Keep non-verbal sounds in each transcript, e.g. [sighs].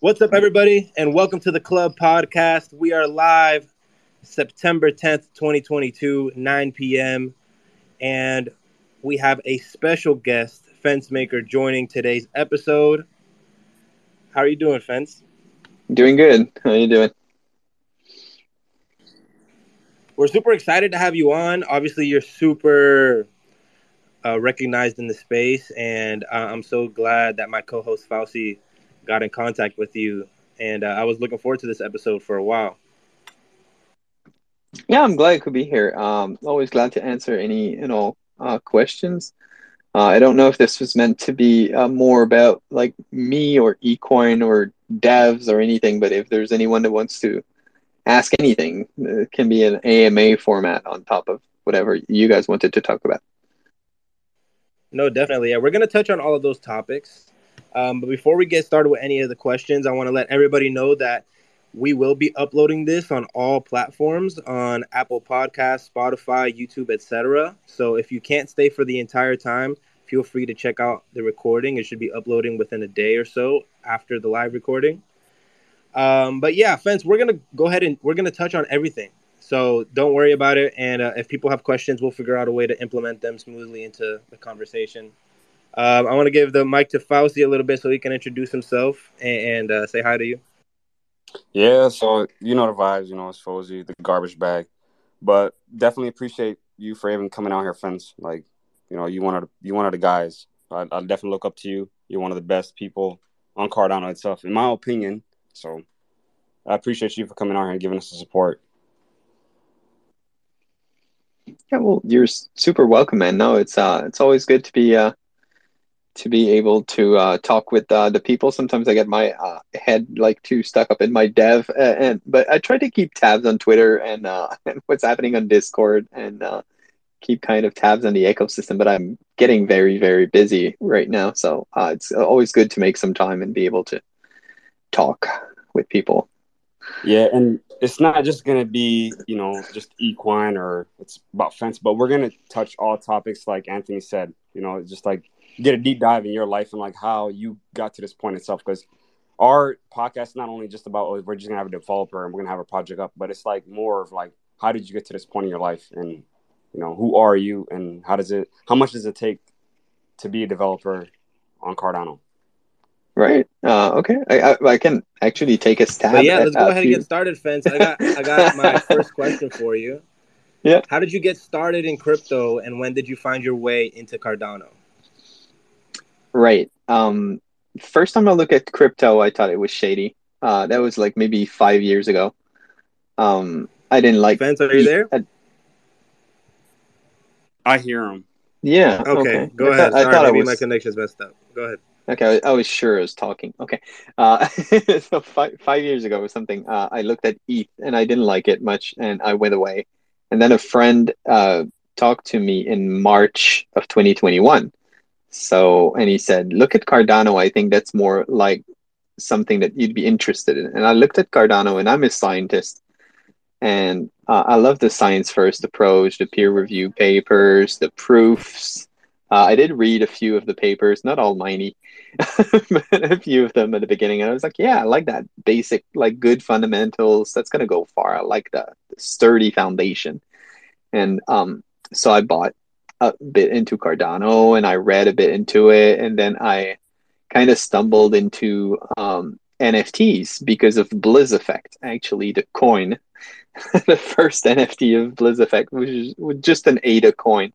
What's up, everybody, and welcome to the Club Podcast. We are live September 10th, 2022, 9 p.m. And we have a special guest, Fence Maker, joining today's episode. How are you doing, Fence? Doing good. How are you doing? We're super excited to have you on. Obviously, you're super uh, recognized in the space, and uh, I'm so glad that my co-host Fauci got in contact with you. And uh, I was looking forward to this episode for a while. Yeah, I'm glad I could be here. Um, always glad to answer any and all uh, questions. Uh, I don't know if this was meant to be uh, more about like me or Equine or devs or anything, but if there's anyone that wants to ask anything, it can be an AMA format on top of whatever you guys wanted to talk about. No, definitely. Yeah, we're going to touch on all of those topics. Um, but before we get started with any of the questions, I want to let everybody know that we will be uploading this on all platforms on Apple Podcasts, Spotify, YouTube, etc. So if you can't stay for the entire time, feel free to check out the recording. It should be uploading within a day or so after the live recording. Um, but yeah, fence, we're gonna go ahead and we're gonna touch on everything. So don't worry about it. And uh, if people have questions, we'll figure out a way to implement them smoothly into the conversation. Um, I want to give the mic to Fauci a little bit so he can introduce himself and, and uh, say hi to you. Yeah, so you know the vibes, you know, it's Fozy, the garbage bag. But definitely appreciate you for even coming out here, friends. Like, you know, you one of the, you one of the guys. I, I definitely look up to you. You're one of the best people on Cardano itself, in my opinion. So I appreciate you for coming out here and giving us the support. Yeah, well, you're super welcome, man. No, it's uh, it's always good to be uh, to be able to uh, talk with uh, the people. Sometimes I get my uh, head like too stuck up in my dev, uh, and but I try to keep tabs on Twitter and, uh, [laughs] and what's happening on Discord and uh, keep kind of tabs on the ecosystem. But I'm getting very very busy right now, so it's always good to make some time and be able to talk with people. Yeah, and it's not just gonna be you know just equine or it's about fence, but we're gonna touch all topics like Anthony said. You know, just like get a deep dive in your life and like how you got to this point itself because our podcast is not only just about oh, we're just gonna have a developer and we're gonna have a project up, but it's like more of like how did you get to this point in your life and you know who are you and how does it how much does it take to be a developer on Cardano? Right. Uh, okay. I, I, I can actually take a stab. But yeah, let's go ahead and get started, Fence. I got I got [laughs] my first question for you. Yeah. How did you get started in crypto, and when did you find your way into Cardano? Right. Um, first time I looked at crypto, I thought it was shady. Uh, that was like maybe five years ago. Um, I didn't like. Fence, are you there? I, I hear him. Yeah. Okay, okay. go I ahead. Thought, Sorry, I thought maybe was... my connection's messed up. Go ahead. Okay, I, I was sure I was talking. Okay, uh, [laughs] so five five years ago or something, uh, I looked at ETH and I didn't like it much, and I went away. And then a friend uh, talked to me in March of 2021, so, and he said, look at Cardano. I think that's more like something that you'd be interested in. And I looked at Cardano and I'm a scientist. And uh, I love the science first approach, the peer review papers, the proofs. Uh, I did read a few of the papers, not all miney, [laughs] but a few of them at the beginning. And I was like, yeah, I like that basic, like good fundamentals. That's going to go far. I like the, the sturdy foundation. And um, so I bought a bit into Cardano and I read a bit into it, and then I kind of stumbled into um, NFTs because of Blizz Effect. Actually, the coin, [laughs] the first NFT of Blizz Effect, which was just an ADA coin,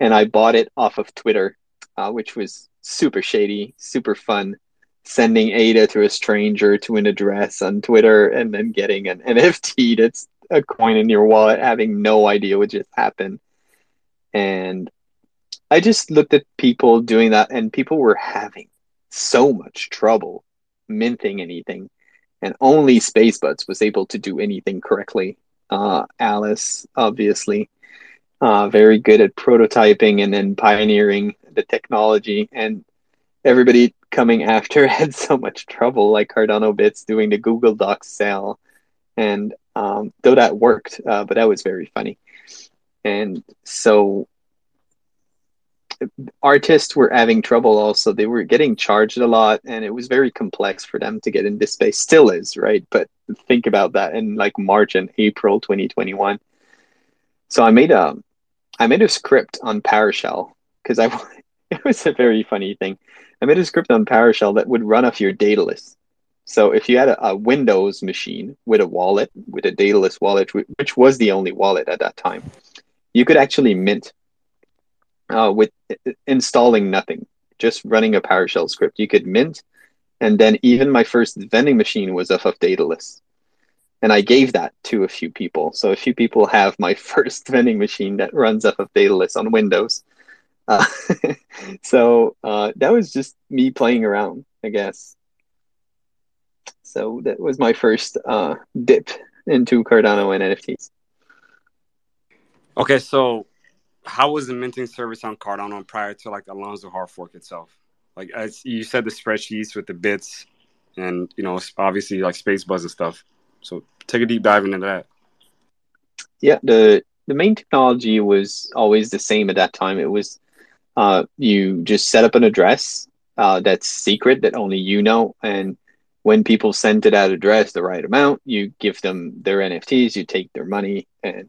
and I bought it off of Twitter, uh, which was super shady, super fun. Sending ADA to a stranger to an address on Twitter and then getting an [laughs] NFT that's a coin in your wallet, having no idea what just happened and I just looked at people doing that, and people were having so much trouble minting anything, and only SpaceBuds was able to do anything correctly. Uh, Alice, obviously, uh, very good at prototyping and then pioneering the technology, and everybody coming after [laughs] had so much trouble, like Cardano Bits doing the Google Docs sale, and um, though that worked, uh, but that was very funny. And so artists were having trouble also. They were getting charged a lot and it was very complex for them to get into space. Still is right? But think about that in like march and april 2021 so i made a i made a script on powershell because i [laughs] it was a very funny thing. I made a script on powershell that would run off your daedalus so if you had a, a windows machine with a wallet with a daedalus wallet which was the only wallet at that time you could actually mint uh, with installing nothing, just running a PowerShell script. You could mint, and then even my first vending machine was off of Daedalus. And I gave that to a few people. So a few people have my [laughs] first vending machine that runs off of Daedalus on Windows. Uh, [laughs] so uh, that was just me playing around, I guess. So that was my first uh, dip into Cardano and NFTs. Okay, so how was the minting service on Cardano prior to like Alonzo hard fork itself? Like as you said, the spreadsheets with the bits, and you know, obviously like space buds and stuff. So take a deep dive into that. Yeah, the the main technology was always the same at that time. It was uh, you just set up an address uh, that's secret that only you know, and when people send to that address the right amount, you give them their NFTs, you take their money, and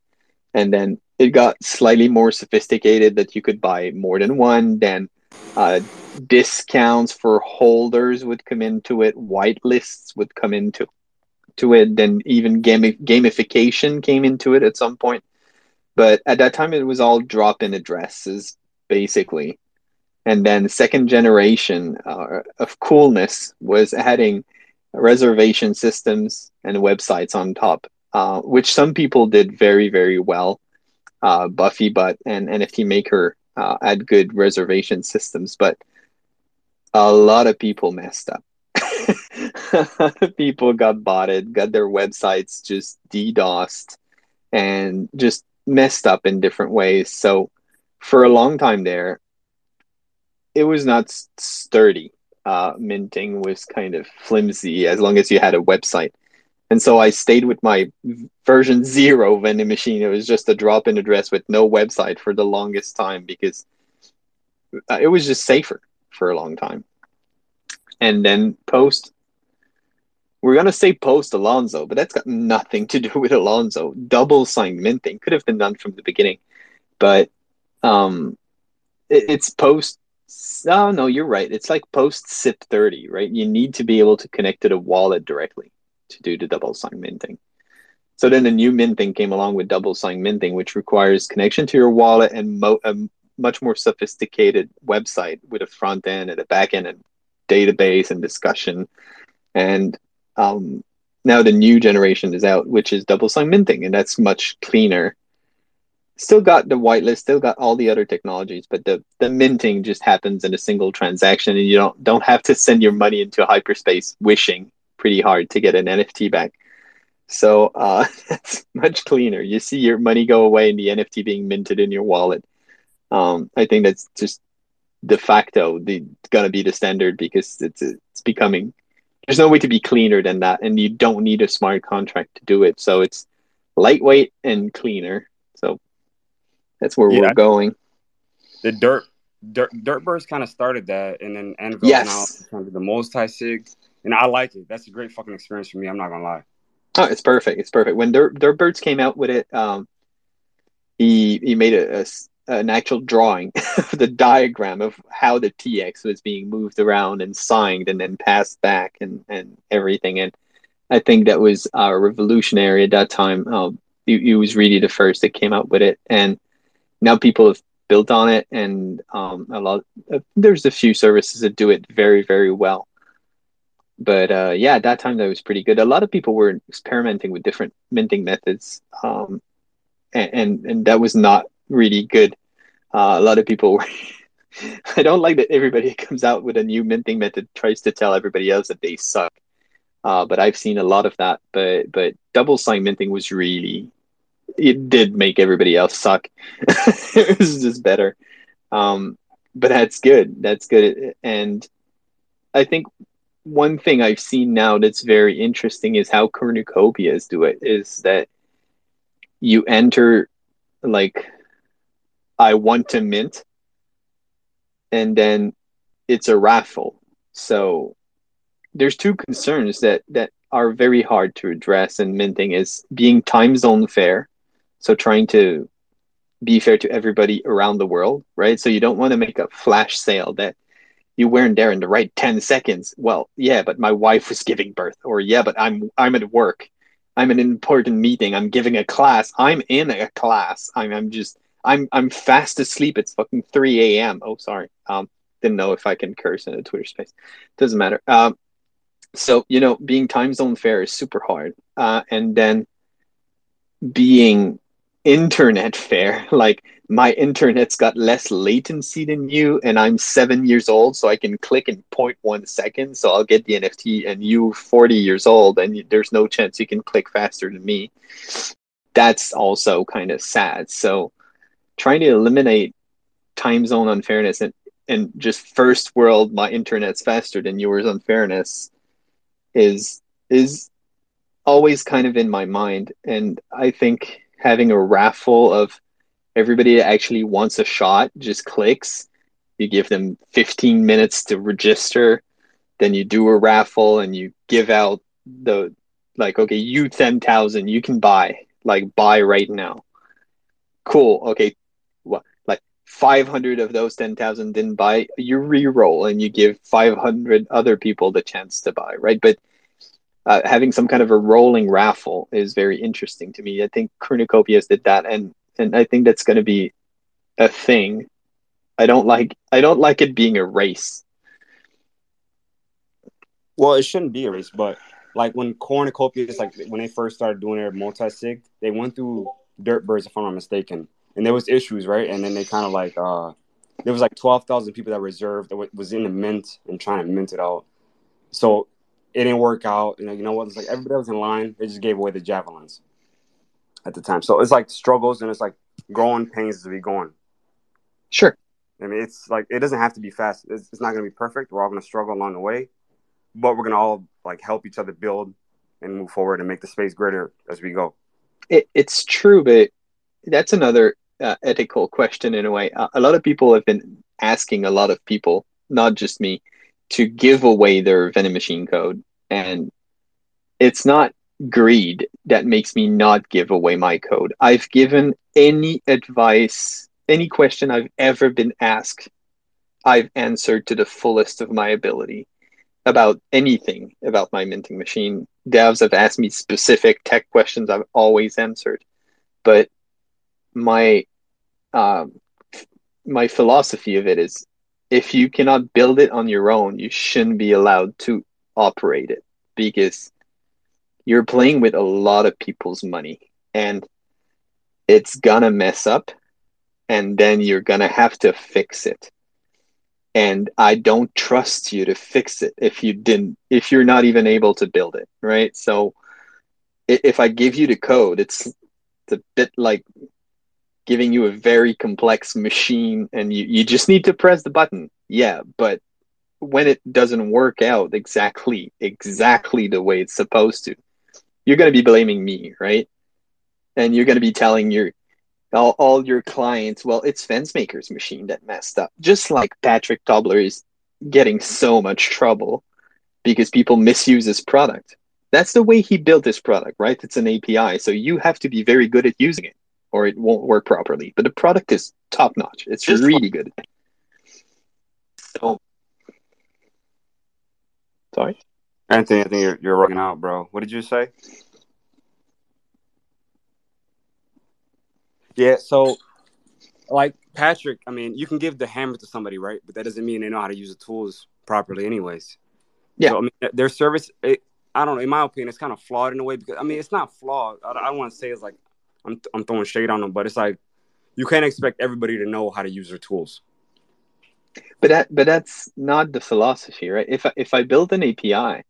and then it got slightly more sophisticated that you could buy more than one. Then uh, discounts for holders would come into it. Whitelists would come into to it. Then even gami- gamification came into it at some point. But at that time, it was all drop-in addresses basically. And then second generation uh, of coolness was adding reservation systems and websites on top, uh, which some people did very, very well uh, BuffyBot and NFT Maker uh, had good reservation systems, but a lot of people messed up. [laughs] people got botted, got their websites just DDoSed, and just messed up in different ways. So for a long time there, it was not sturdy. Uh, minting was kind of flimsy as long as you had a website. And so I stayed with my version zero vending machine. It was just a drop in address with no website for the longest time because uh, it was just safer for a long time. And then post, we're going to say post Alonzo, but that's got nothing to do [laughs] with Alonzo. Double signed minting could have been done from the beginning, but um, it, it's post. Oh, no, you're right. It's like post CIP 30, right? You need to be able to connect to the wallet directly to do the double sign minting. So then the new minting came along with double sign minting, which requires connection to your wallet and mo- a much more sophisticated website with a front end and a back end and database and discussion. And um, now the new generation is out, which is double sign minting, and that's much cleaner. Still got the whitelist, still got all the other technologies, but the, the minting just happens in a single transaction, and you don't don't have to send your money into hyperspace wishing pretty hard to get an NFT back. So uh, [laughs] that's much cleaner. You see your money go away and the NFT being minted in your wallet. Um, I think that's just de facto the gonna be the standard because it's it's becoming. There's no way to be cleaner than that, and you don't need a smart contract to do it. So it's lightweight and cleaner. So that's where yeah, we're going. The dirt, dirt, Dirtbirds kind of started that, and then Anvil yes. now kind of the multi sig and I like it. That's a great fucking experience for me. I'm not gonna lie. Oh, it's perfect. It's perfect. When Dirt, Dirtbirds came out with it, um, he he made a, a an actual drawing [laughs] the diagram of how the TX was being moved around and signed and then passed back and and everything. And I think that was uh, revolutionary at that time. Um, he, he was really the first that came out with it, and now people have built on it, and um, a lot. Uh, there's a few services that do it very very well but uh, yeah, at that time that was pretty good. A lot of people were experimenting with different minting methods, um, and, and, and that was not really good. Uh, a lot of people were. [laughs] I don't like that everybody [laughs] comes out with a new minting method tries to tell everybody else that they suck. Uh, but I've seen a lot of that. But but double sign minting was really it did make everybody else suck. [laughs] it was just better. Um, but that's good. That's good. And I think one thing I've seen now that's very interesting is how cornucopias do it. Is that you enter like I want to mint, and then it's a raffle. So there's two concerns that that are very hard to address in minting is being time zone fair. So trying to be fair to everybody around the world, right? So you don't want to make a flash sale that you weren't there in the right 10 seconds. Well, yeah, but my wife was giving birth or yeah, but I'm I'm at work. I'm in an important meeting. I'm giving a class. I'm in a class. I'm I'm just I'm I'm fast asleep. It's fucking 3 a.m. Oh, sorry. Um didn't know if I can curse in a Twitter space. Doesn't matter. Um so you know being time zone fair is super hard uh, and then being internet fair [laughs] like my internet's got less latency than you and i'm seven years old so i can click in 0.1 seconds so i'll get the nft and you 40 years old and there's no chance you can click faster than me. That's also kind of sad. So trying to eliminate time zone unfairness and and just first world my internet's faster than yours unfairness is is always kind of in my mind and i think having a raffle of everybody that actually wants a shot just clicks. You give them 15 minutes to register then you do a raffle and you give out the like okay you 10,000 you can buy like buy right now. Cool okay like 500 of those 10,000 didn't buy you re-roll and you give 500 other people the chance to buy right? But uh, having some kind of a rolling raffle is very interesting to me. I think Cornucopias did that, and and I think that's going to be a thing. I don't like I don't like it being a race. Well, it shouldn't be a race, but like when cornucopia is like when they first started doing their multi sig, they went through Dirtbirds, if I'm not mistaken, and there was issues, right? And then they kind of like uh, there was like twelve thousand people that reserved that was in the mint and trying to mint it out. So it didn't work out. Know, you know what? It's like everybody was in line. They just gave away the javelins at the time. So it's like struggles and it's like growing pains to be going. Sure. I mean, it's like it doesn't have to be fast. It's, it's not going to be perfect. We're all going to struggle along the way, but we're going to all like help each other build and move forward and make the space greater as we go. It, it's true, but that's another uh, ethical question in a way. Uh, a lot of people have been asking a lot of people, not just me, to give away their vending machine code and it's not greed that makes me not give away my code. I've given any advice, any question I've ever been asked, I've answered to the fullest of my ability about anything about my minting machine. Devs have asked me specific tech questions, I've always answered. But my um, my philosophy of it is if you cannot build it on your own, you shouldn't be allowed to operate it because you're playing with a lot of people's money and it's gonna mess up and then you're gonna have to fix it. And i don't trust you to fix it if you didn't if you're not even able to build it right? So if i give you the code it's, it's a bit like giving you a very complex machine and you, you just need to press the button. Yeah but when it doesn't work out exactly exactly the way it's supposed to you're going to be blaming me right? And you're going to be telling your all, all your clients well it's Fencemaker's machine that messed up. Just like patrick tobler is getting so much trouble because people misuse his product. That's the way he built his product right? It's an api so you have to be very good at using it or it won't work properly. But the product is top notch it's just really good. So Sorry? Anthony, I think you're, you're running out, bro. What did you say? Yeah, so like Patrick, I mean, you can give the hammer to somebody, right? But that doesn't mean they know how to use the tools properly, anyways. Yeah. So, I mean, their service, it, I don't know. In my opinion, it's kind of flawed in a way because I mean, it's not flawed. I, I don't want to say it's like I'm I'm throwing shade on them, but it's like you can't expect everybody to know how to use their tools. But that but that's not the philosophy, right? If I, if I build an API,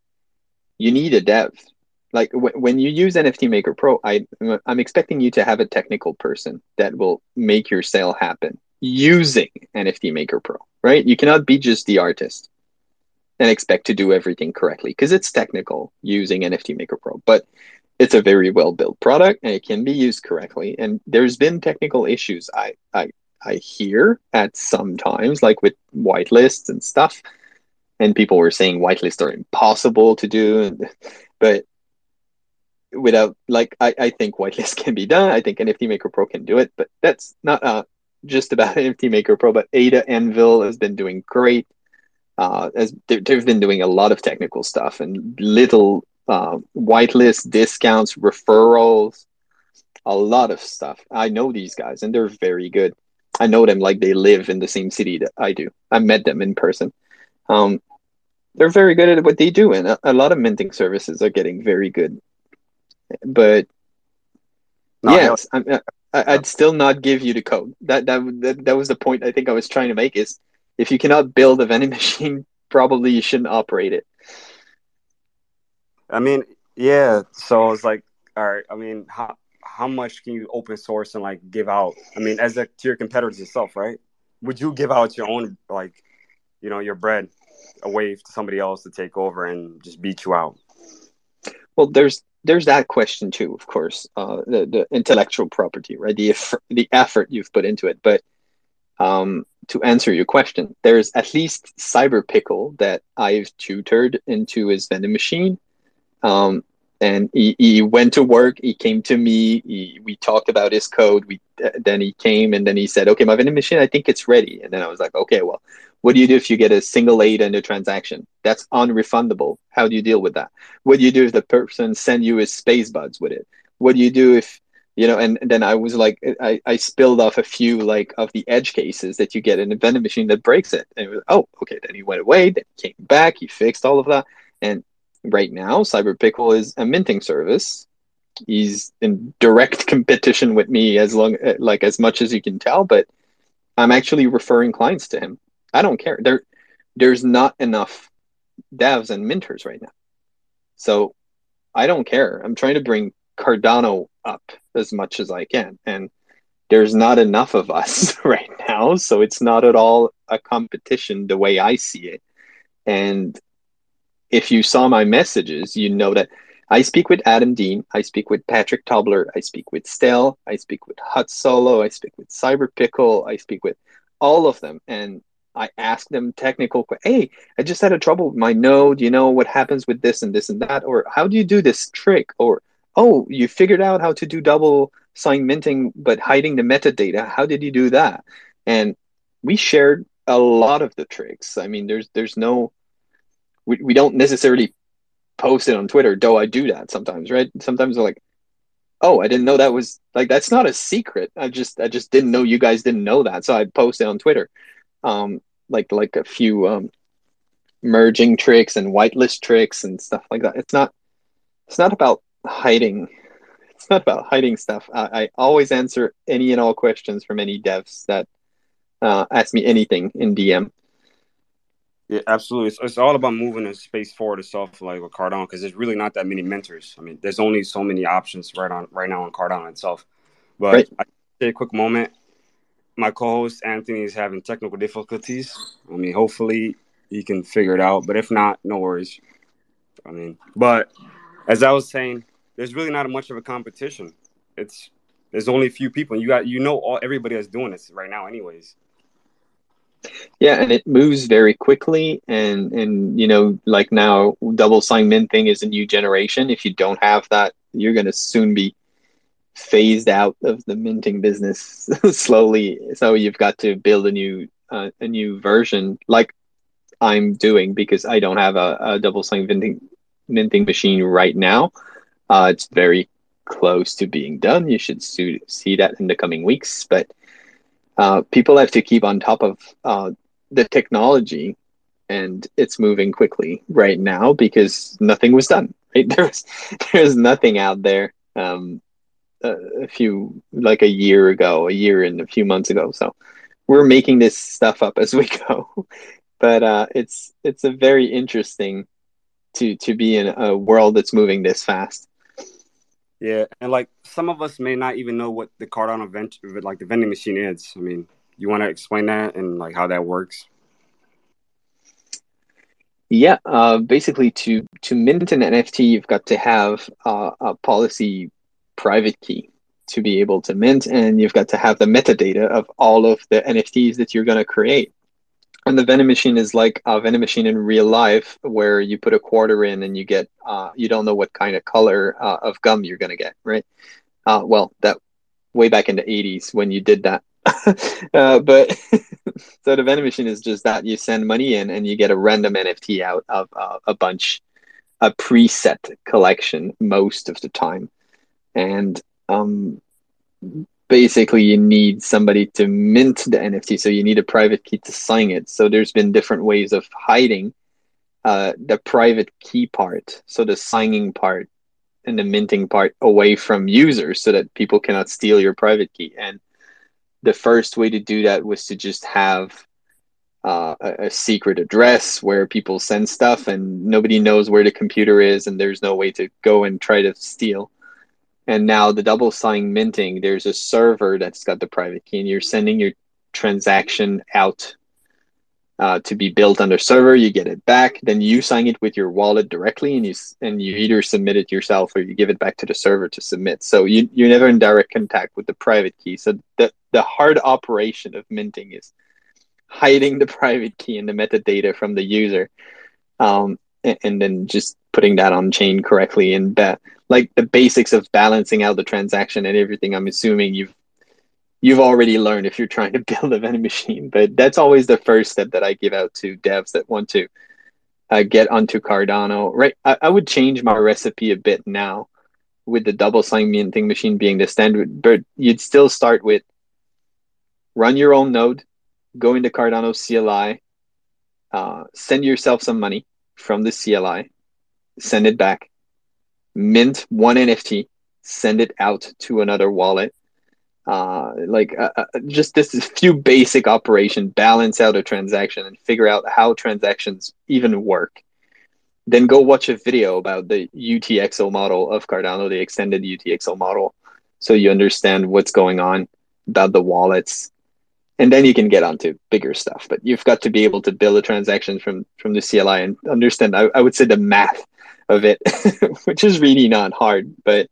you need a dev. Like w- when you use NFT Maker Pro, I I'm expecting you to have a technical person that will make your sale happen using NFT Maker Pro, right? You cannot be just the artist and expect to do everything correctly because it's technical using NFT Maker Pro, but it's a very well built product and it can be used correctly. And there's been technical issues. I, I I hear at sometimes, like with whitelists and stuff. And people were saying whitelists are impossible to do, but without like I, I think whitelist can be done. I think NFT Maker Pro can do it, but that's not uh, just about [laughs] NFT Maker Pro. But Ada Anvil has been doing great. Uh, as they've been doing a lot of technical stuff and little uh, whitelist discounts, referrals, a lot of stuff. I know these guys, and they're very good. I know them like they live in the same city that I do. I met them in person. Um, they're very good at what they do, and a, a lot of minting services are getting very good but no, yes, uh, I, I, would still not give you the code. That, that that that was the point I think I was trying to make. Is if you cannot build a vending [laughs] machine, probably you shouldn't operate it. I mean, yeah. So it's like, all right. I mean, how how much can you open source and like give out? I mean, as a to your competitors yourself, right? Would you give out your own like, you know, your bread away to somebody else to take over and just beat you out? Well, there's there's that question too, of course, uh, the the intellectual property, right? The effort, the effort you've put into it. But um, to answer your question, there's at least Cyberpickle that I've tutored into his vending machine. Um, and he, he went to work. He came to me. He, we talked about his code. We then he came and then he said, "Okay, my vending machine, I think it's ready." And then I was like, "Okay, well, what do you do if you get a single aid in a transaction? That's unrefundable. How do you deal with that? What do you do if the person send you his space buds with it? What do you do if you know? And, and then I was like, I, I spilled off a few like of the edge cases that you get in a vending machine that breaks it. And it was oh okay. Then he went away. Then he came back. He fixed all of that. And right now, CyberPickle is a minting service. He's in direct competition with me as long like as much as you can tell, but I'm actually referring clients to him I don't care. There, there's not enough devs and minters right now. So I don't care. I'm trying to bring Cardano up as much as I can. And there's not enough of us [laughs] right now. So it's not at all a competition the way I see it. And if you saw my messages, you know that I speak with Adam Dean, I speak with Patrick Tobler, I speak with Stel, I speak with Hut Solo, I speak with Cyberpickle, I speak with all of them. And I ask them technical, hey, I just had a trouble with my node. You know what happens with this and this and that, or how do you do this trick, or oh, you figured out how to do double sign minting but hiding the metadata. How did you do that? And we shared a lot of the tricks. I mean, there's there's no, we, we don't necessarily post it on Twitter, though I do that sometimes, right? Sometimes they're like, oh, I didn't know that was like that's not a secret. I just I just didn't know you guys didn't know that, so I post it on Twitter. Um, like like a few um, merging tricks and whitelist tricks and stuff like that. It's not it's not about hiding. It's not about hiding stuff. I, I always answer any and all questions from any devs that uh, ask me anything in DM. Yeah, absolutely. It's, it's all about moving the space forward itself, like with Cardano, because there's really not that many mentors. I mean, there's only so many options right on right now on Cardano itself. But right. I take a quick moment my co-host Anthony is having technical difficulties. I mean, hopefully he can figure it out. But if not, no worries. I mean, but as I was saying, there's really not much of a competition. It's there's only a few people. You got you know all everybody that's doing this right now, anyways. Yeah, and it moves very quickly, and and you know, like now, double sign minting is a new generation. If you don't have that, you're gonna soon be phased out of the minting business [laughs] slowly. So you've got to build a new uh, a new version, like I'm doing, because I don't have a, a double sign minting minting machine right now. Uh, it's very close to being done. You should see that in the coming weeks. But uh, people have to keep on top of uh, the technology, and it's moving quickly right now because nothing was done. [laughs] Right? There's there's nothing out there. Um, a few like a year ago, a year and a few months ago. So we're making this stuff up as [laughs] we go. but uh, it's it's a very interesting to to be in a world that's moving this fast. Yeah, and like some of us may not even know what the Cardano vent like the vending machine is. I mean, you want to explain that and like how that works? Yeah, uh, basically to to mint an NFT, you've got to have uh, a policy private key. to be able to mint, and you've got to have the metadata of all of the NFTs that you're going to create. And the vending machine is like a vending machine in real life, where you put a quarter in and you get uh, you don't know what kind of color uh, of gum you're going to get, right? Uh, well, that way back in the 80s when you did that. [laughs] uh, but [laughs] so the vending machine is just that you send money in and you get a random NFT out of uh, a bunch, a preset collection most of the time. And um, basically, you need somebody to mint the NFT. So you need a private key to sign it. So there's been different ways of hiding uh, the private key part. So the signing part and the minting part away from users so that people cannot steal your private key. And the first way to do that was to just have uh, a, a, secret address where people send stuff and nobody knows where the computer is and there's no way to go and try to steal. And now the double sign minting, there's a server that's got the private key and you're sending your transaction out uh, to be built on the server. You get it back, then you sign it with your wallet directly, and you and you either submit it yourself or you give it back to the server to submit. So you you're never in direct contact with the private key. So the the hard operation of minting is hiding the private key and the metadata from the user, um, and, then just putting that on chain correctly and that like the basics of balancing out the transaction and everything. I'm assuming you've you've already learned if you're trying to [laughs] build a vending machine. But that's always the first step that I give out to devs that want to uh, get onto Cardano. Right, I, I, would change my recipe a bit now with the double sign minting machine being the standard, but you'd still start with run your own node, go into Cardano CLI, uh, send yourself some money from the CLI, send it back, mint one NFT, send it out to another wallet. Uh, like uh, uh, just this few basic operation, balance out a transaction and figure out how transactions even work. Then go watch a video about the UTXO model of Cardano, the extended UTXO model, so you understand what's going on about the wallets, and then you can get onto bigger stuff. But you've got to be able to build a transaction from from the CLI and understand. I, I would say the math of it, [laughs] which is really not hard, but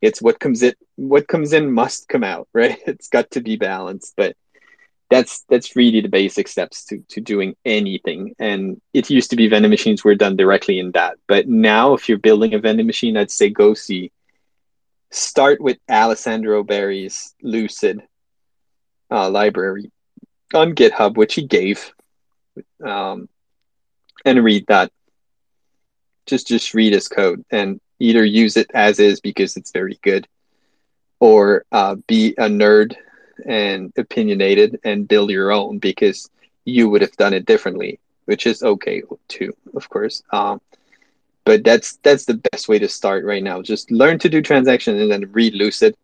it's what comes in what comes in must come out [laughs] right it's got to be balanced but that's that's really the basic steps to, to doing anything and it used to be vending machines were done directly in that but now if you're building a vending machine i'd say go see start with alessandro berry's lucid uh, library on github which he gave um, and read that. Just just read his code and either use it as is because it's very good or uh, be a nerd and opinionated and build your own because you would have done it differently which is okay too of course. Um, but that's that's the best way to start right now. Just learn to do transactions and then read lucid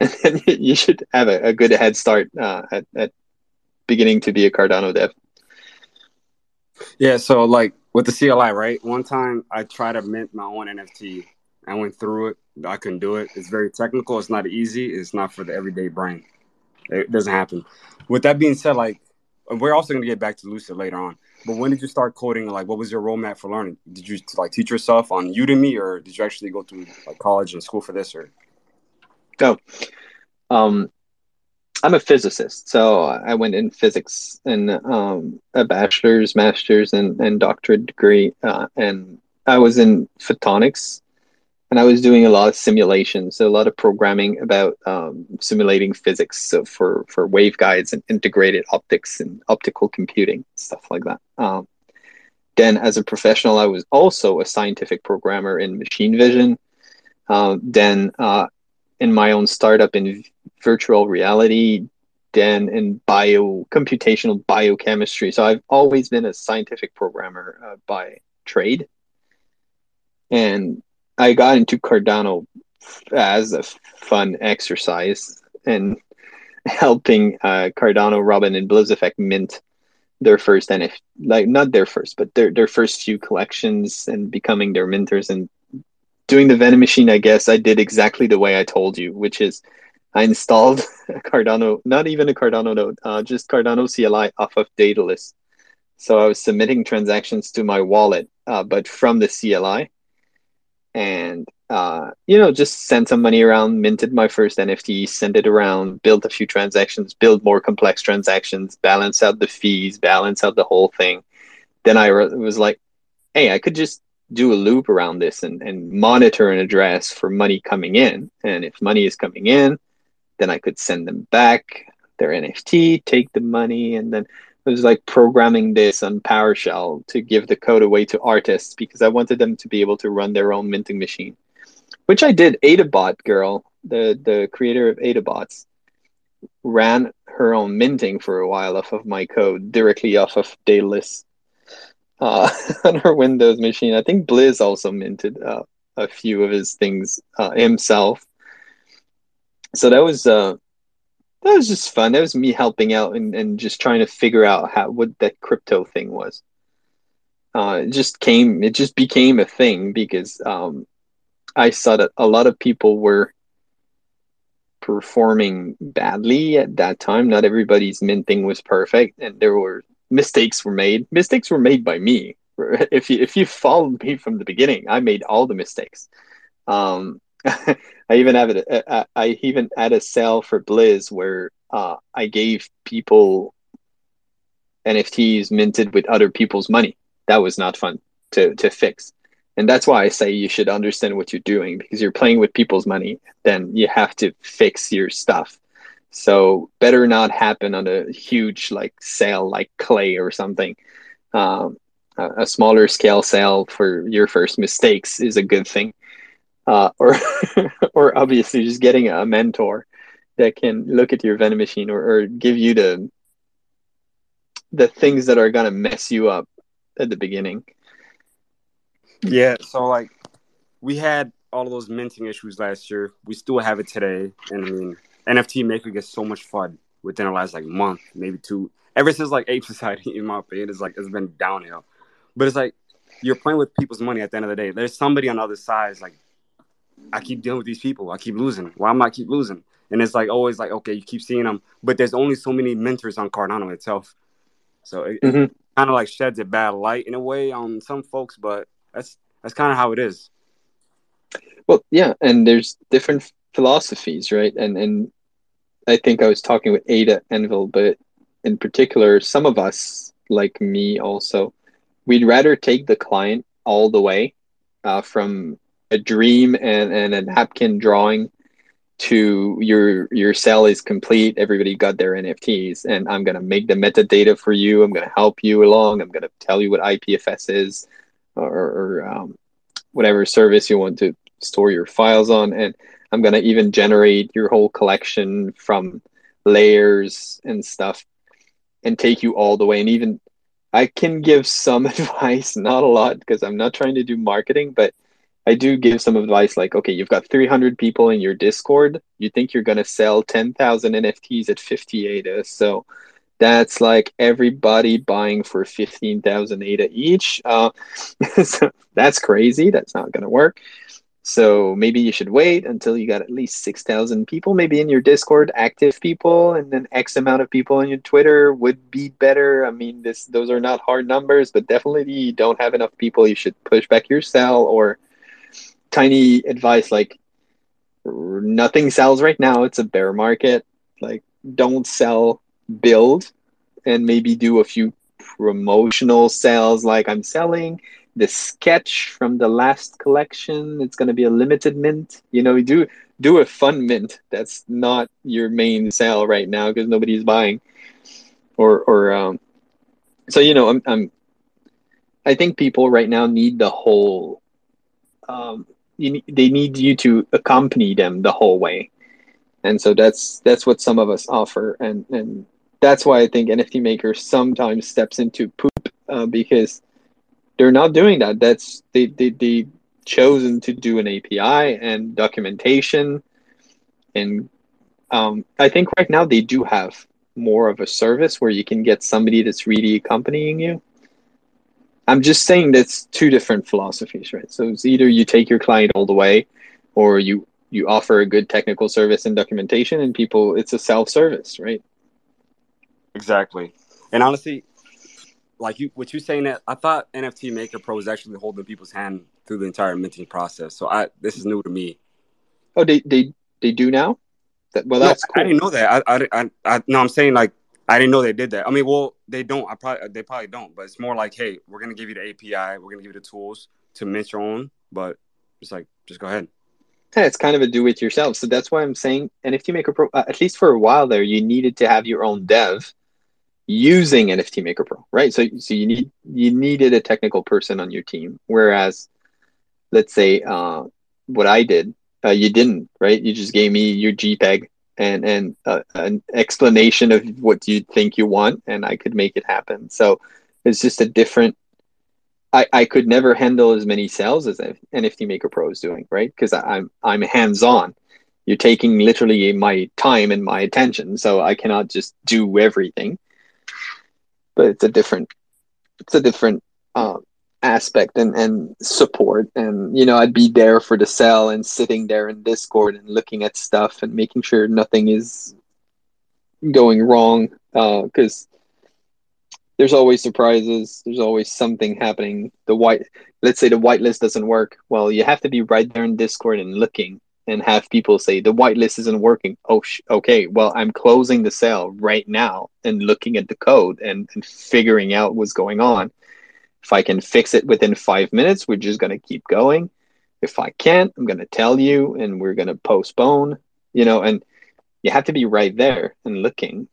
and [laughs] you should have a, a good head start uh, at, at beginning to be a cardano dev yeah so like with the CLI, right? One time I tried to mint my own NFT. I went through it. I couldn't do it. It's very technical. It's not easy. It's not for the everyday brain. It doesn't happen. With that being said, like we're also gonna get back to Lucid later on. But when did you start coding? Like, what was your roadmap for learning? Did you like teach yourself on Udemy, or did you actually go to like college and school for this? Or no, um, I'm a physicist, so I went in physics and um, a bachelor's, master's, and, and doctorate degree. Uh, and I was in photonics, and I was doing a lot of simulations, so a lot of programming about um, simulating physics so for for waveguides and integrated optics and optical computing stuff like that. Um, then, as a professional, I was also a scientific programmer in machine vision. Uh, then, uh, in my own startup in virtual reality, then in bio computational biochemistry. So I've always been a scientific programmer uh, by trade, and I got into Cardano as a fun exercise and [laughs] helping uh, Cardano, Robin, and Blizz Effect mint their first NFT, like not their first, but their their first few collections and becoming their minters and doing the vending machine. I guess I did exactly the way I told you, which is I installed [laughs] a Cardano, not even a Cardano node, uh, just Cardano CLI off of Daedalus. So I was submitting transactions to my wallet, uh, but from the CLI. and uh, you know, just sent some money around, minted my first NFT, sent it around, built a few transactions, build more complex transactions, balance out the fees, balance out the whole thing. Then I was like, hey, I could just do a loop around this and, and monitor an address for money coming in. And if money is coming in, then I could send them back their NFT, take the money, and then it was like programming this on PowerShell to give the code away to artists because I wanted them to be able to run their own minting machine, which I did. Adabot girl, the the creator of Adabots, ran her own minting for a while off of my code directly off of Daedalus uh, [laughs] on her Windows machine. I think Blizz also minted uh, a few of his things uh, himself. So that was uh, that was just fun. That was me helping out and, and just trying to figure out how what that crypto thing was. Uh, it just came. It just became a thing because um, I saw that a lot of people were performing badly at that time. Not everybody's minting was perfect, and there were mistakes were made. Mistakes were made by me. If you if you followed me from the beginning, I made all the mistakes. Um, [laughs] I even have it. Uh, I even had a sale for Blizz where uh, I gave people NFTs minted with other people's money. That was not fun to to fix, and that's why I say you should understand what you're doing because you're playing with people's money. Then you have to fix your stuff so better not happen on a huge like sale like clay or something. Um, a, a, smaller scale sale for your first mistakes is a good thing. Uh, or [laughs] or obviously just getting a mentor that can look at your vending machine or, or give you the the things that are gonna mess you up at the beginning. Yeah, so like we had all of those minting issues last year. We still have it today, and I mean NFT Maker gets so much fun within the last like month, maybe two. Ever since like Ape Society, [laughs] in my opinion, it's like it's been downhill. But it's like you're playing with people's money at the end of the day. There's somebody on the other side. It's like I keep dealing with these people. I keep losing. Why am I keep losing? And it's like always like okay, you keep seeing them, but there's only so many mentors on Cardano itself. So it, mm-hmm. it kind of like sheds a bad light in a way on some folks, but that's that's kind of how it is. Well, yeah, and there's different philosophies, right? And and I think I was talking with Ada Anvil, but in particular, some of us, like me also, we'd rather take the client all the way uh, from a dream and, and a napkin drawing to your your sale is complete everybody got their nfts and i'm going to make the metadata for you i'm going to help you along i'm going to tell you what ipfs is or, or um, whatever service you want to store your files on and I'm going to even generate your whole collection from layers and stuff and take you all the way. And even I can give some [laughs] advice, not a lot because I'm not trying to do marketing, but I do give some advice like, okay, you've got 300 people in your Discord. You think you're going to sell 10,000 NFTs at 50 ADA. So that's like everybody buying for 15,000 ADA each. Uh, [laughs] so that's crazy. That's not going to work. So maybe you should wait until you got at least 6,000 people, maybe in your Discord, active people, and then X amount of people on your Twitter would be better. I mean, this those are not hard numbers, but definitely you don't have enough people. You should push back your sell or tiny advice like nothing sells right now. It's a bear market. Like don't sell, build, and maybe do a few promotional sales like I'm selling the sketch from the last collection. It's going to be a limited mint. You know, do do a fun mint that's not your main sale right now because nobody's buying. Or or um, so you know, I'm, I'm I think people right now need the whole. Um, you they need you to accompany them the whole way, and so that's that's what some of us offer, and and that's why I think NFT Maker sometimes steps into poop uh, because they're not doing that. That's they they they chosen to do an API and documentation, and um, I think right now they do have more of a service where you can get somebody that's really accompanying you. I'm just saying that's two different philosophies, right? So it's either you take your client all the way, or you you offer a good technical service and documentation, and people it's a self service, right? Exactly, and honestly, like you, what you saying that I thought NFT Maker Pro was actually holding people's hand through the entire minting process. So I this is new to me. Oh, they they they do now. That, well, No, that's I cool. didn't know that. I, I, I, I, no, I'm saying like I didn't know they did that. I mean, well, they don't. I probably they probably don't. But it's more like, hey, we're gonna give you the API. We're gonna give you the tools to mint your own. But it's like, just go ahead. Yeah, it's kind of a do it yourself. So that's why I'm saying NFT Maker Pro. Uh, at least for a while there, you needed to have your own dev using NFT Maker Pro, right? So so you need you needed a technical person on your team. Whereas, let's say uh, what I did, uh, you didn't, right? You just gave me your JPEG and and uh, an explanation of what you think you want, and I could make it happen. So it's just a different. I, I could never handle as many sales as NFT Maker Pro is doing, right? Because I'm I'm hands on. You're taking literally my time and my attention, so I cannot just do everything. But it's a different, it's a different uh, aspect and and support, and you know I'd be there for the sell and sitting there in Discord and looking at stuff and making sure nothing is going wrong because there's always surprises. There's always something happening. The white, let's say the whitelist doesn't work. Well, you have to be right there in Discord and looking and have people say the whitelist isn't working. Oh, sh- okay. Well, I'm closing the sale right now and looking at the code and, and figuring out what's going on. If I can fix it within five minutes, we're just going to keep going. If I can't, I'm going to tell you and we're going to postpone, you know, and you have to be right there and looking.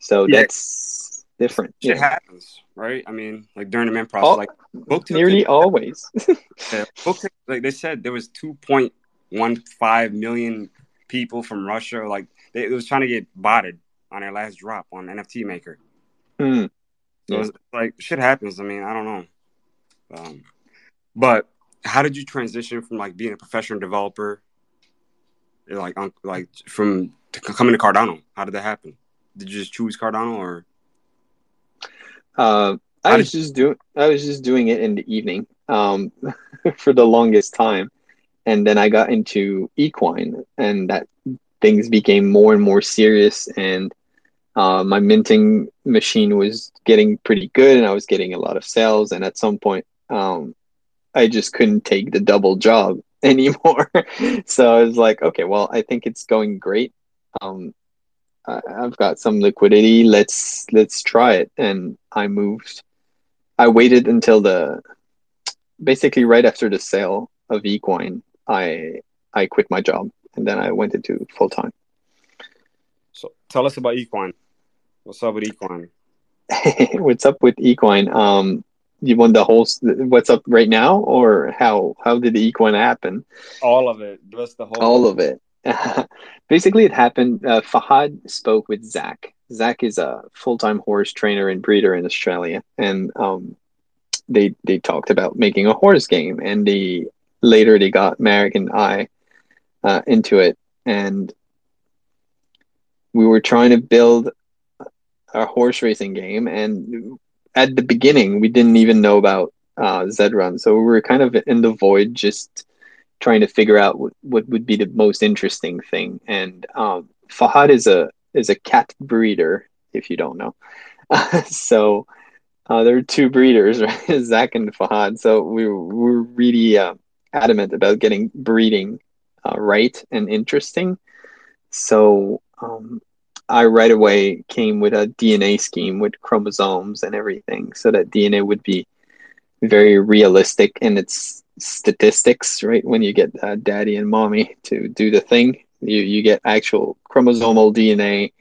So Yeah. that's different. Shit Yeah. happens, right? I mean, like during the mint process, Oh, like book tips- Nearly always. [laughs] Yeah, book tips, like they said, there was 2.15 million people from Russia. Like they, it was trying to get botted on their last drop on NFT Maker. Hmm. So Yeah. like shit happens. I mean, I don't know. Um, but how did you transition from like being a professional developer, like on, like from to coming to Cardano? How did that happen? Did you just choose Cardano or? Uh, I was just doing I was just doing it in the evening um, [laughs] for the longest time, and then I got into equine, and that things became more and more serious, and uh, my minting machine was getting pretty good, and I was getting a lot of sales, and at some point, um, I just couldn't take the double job [laughs] anymore. [laughs] so I was like, okay, well, I think it's going great. Um, I've got some liquidity. Let's let's try it. And I moved. I waited until the basically right after the sale of Equine. I I quit my job and then I went into full time. So tell us about Equine. What's up with Equine? [laughs] what's up with Equine? Um, you want the whole what's up right now, or how how did the Equine happen? All of it. Us the whole. all of it. [laughs] Basically, it happened. Uh, Fahad spoke with Zach. Zach is a full time horse trainer and breeder in Australia, and um, they they talked about making a horse game. And the later they got Marek and I uh, into it, and we were trying to build a horse racing game. And at the beginning, we didn't even know about uh, Zed Run, so we were kind of in the void, just trying to figure out what, what would be the most interesting thing. And um, Fahad is a is a cat breeder, if you don't know. [laughs] so uh, there are two breeders, [laughs] right? Zach and Fahad. So we were, we were really uh, adamant about getting breeding uh, right and interesting. So um, I right away came with a DNA scheme with chromosomes and everything, so that DNA would be very realistic in its statistics, right? When you get uh, daddy and mommy to do the thing, you, you get actual chromosomal DNA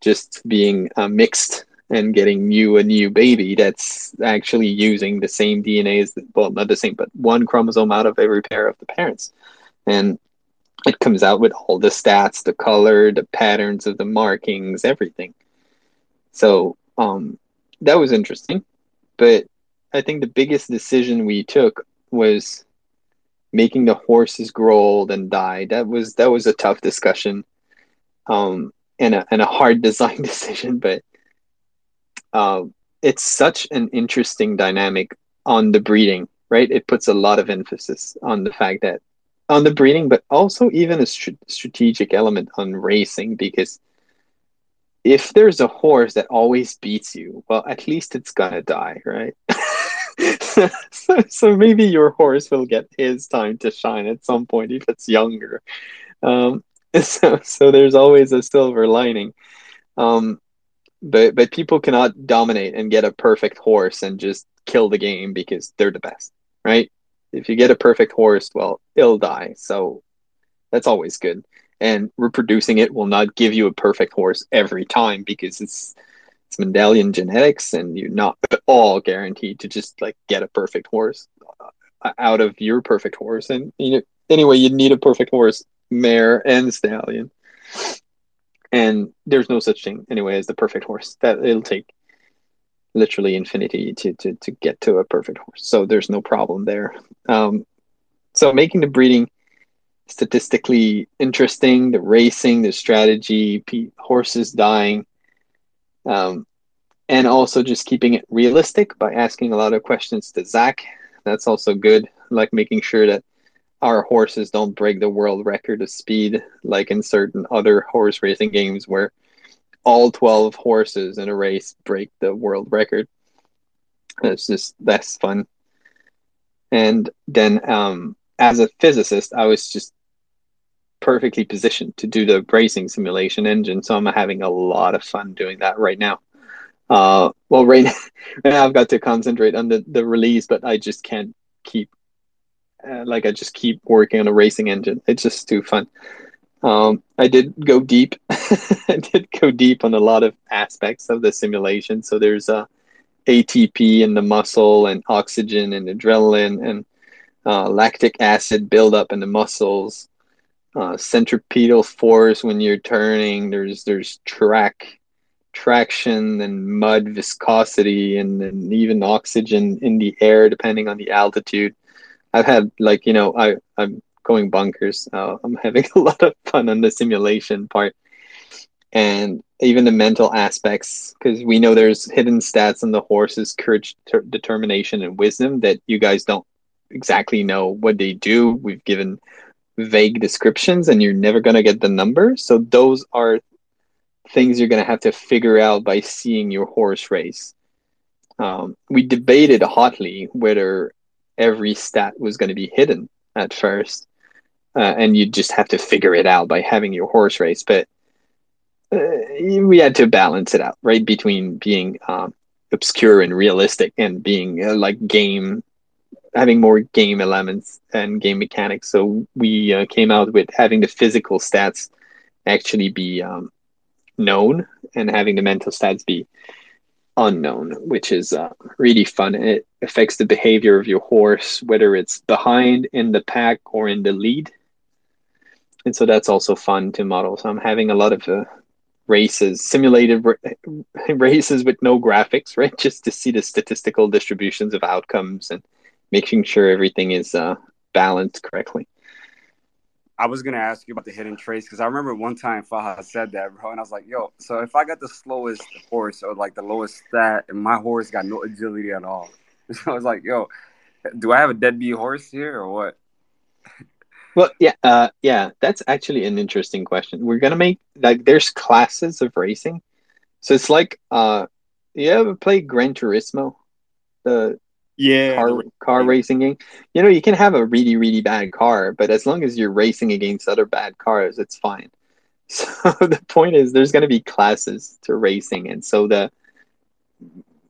just being uh, mixed and getting you a new baby that's actually using the same DNA as, the, well, not the same, but one chromosome out of every pair of the parents. And it comes out with all the stats, the color, the patterns of the markings, everything. So um, that was interesting. But I think the biggest decision we took was making the horses grow old and die. That was that was a tough discussion, um, and a and a hard [laughs] design decision. But uh, it's such an interesting dynamic on the breeding, right? It puts a lot of emphasis on the fact that on the breeding, but also even a str- strategic element on racing because if there's a horse that always beats you, well, at least it's gonna die, right? [laughs] so, so, maybe your horse will get his time to shine at some point if it's younger. Um, [laughs] so, so there's always a silver lining. Um, but but people cannot dominate and get a perfect horse and just kill the game because they're the best, right? If you get a perfect horse, well, it'll die. So that's always good and reproducing it will not give you a perfect horse every time because it's it's Mendelian genetics, and you're not at all guaranteed to just like get a perfect horse uh, out of your perfect horse. And you know, anyway, you need a perfect horse, mare and stallion, and there's no such thing anyway as the perfect horse. That it'll take literally infinity to to to get to a perfect horse. So there's no problem there. Um, so making the breeding statistically interesting, the racing, the strategy, horses dying, um, and also just keeping it realistic by asking a lot of questions to Zach. That's also good, like making sure that our horses don't break the world record of speed, like in certain other horse racing games where all 12 horses in a race break the world record. That's just that's fun. And then um, as a physicist, I was just perfectly positioned to do the racing simulation engine. So I'm having a lot of fun doing that right now. Uh, well, right, right [laughs] now I've got to concentrate on the, the release, but I just can't keep, uh, like, I just keep working on a racing engine. It's just too fun. Um, I did go deep. [laughs] I did go deep on a lot of aspects of the simulation. So there's a uh, ATP in the muscle and oxygen and adrenaline and uh, lactic acid buildup in the muscles, uh, centripetal force when you're turning. There's there's track traction and mud viscosity and, and even oxygen in the air depending on the altitude. I've had like you know I I'm going bunkers. Uh, I'm having [laughs] a lot of fun on the simulation part and even the mental aspects because we know there's hidden stats on the horse's courage ter- determination and wisdom that you guys don't exactly know what they do. We've given vague descriptions and you're never going to get the number. So those are things you're going to have to figure out by seeing your horse race. Um, we debated hotly whether every stat was going to be hidden at first, uh, and you just have to figure it out by having your horse race. But uh, we had to balance it out, right, between being um, obscure and realistic and being uh, like game having more game elements and game mechanics. So we uh, came out with having the physical stats actually be um, known and having the mental stats be unknown, which is uh, really fun. It affects the behavior of your horse, whether it's behind in the pack or in the lead. And so that's also fun to model. So I'm having a lot of uh, races, simulated [laughs] races with no graphics, right? [laughs] Just to see the statistical distributions of outcomes and making sure everything is uh, balanced correctly. I was gonna ask you about the hidden traits because I remember one time Faha said that, bro, and I was like, "Yo, so if I got the slowest horse or like the lowest stat, and my horse got no agility at all, [laughs] so I was like, "Yo, do I have a deadbeat horse here or what?" [laughs] Well, yeah, uh, yeah, that's actually an interesting question. We're gonna make like there's classes of racing, so it's like uh, you ever play Gran Turismo, the yeah. car car racing game you know you can have a really really bad car but as long as you're racing against other bad cars it's fine. [laughs] So the point is there's going to be classes to racing and so the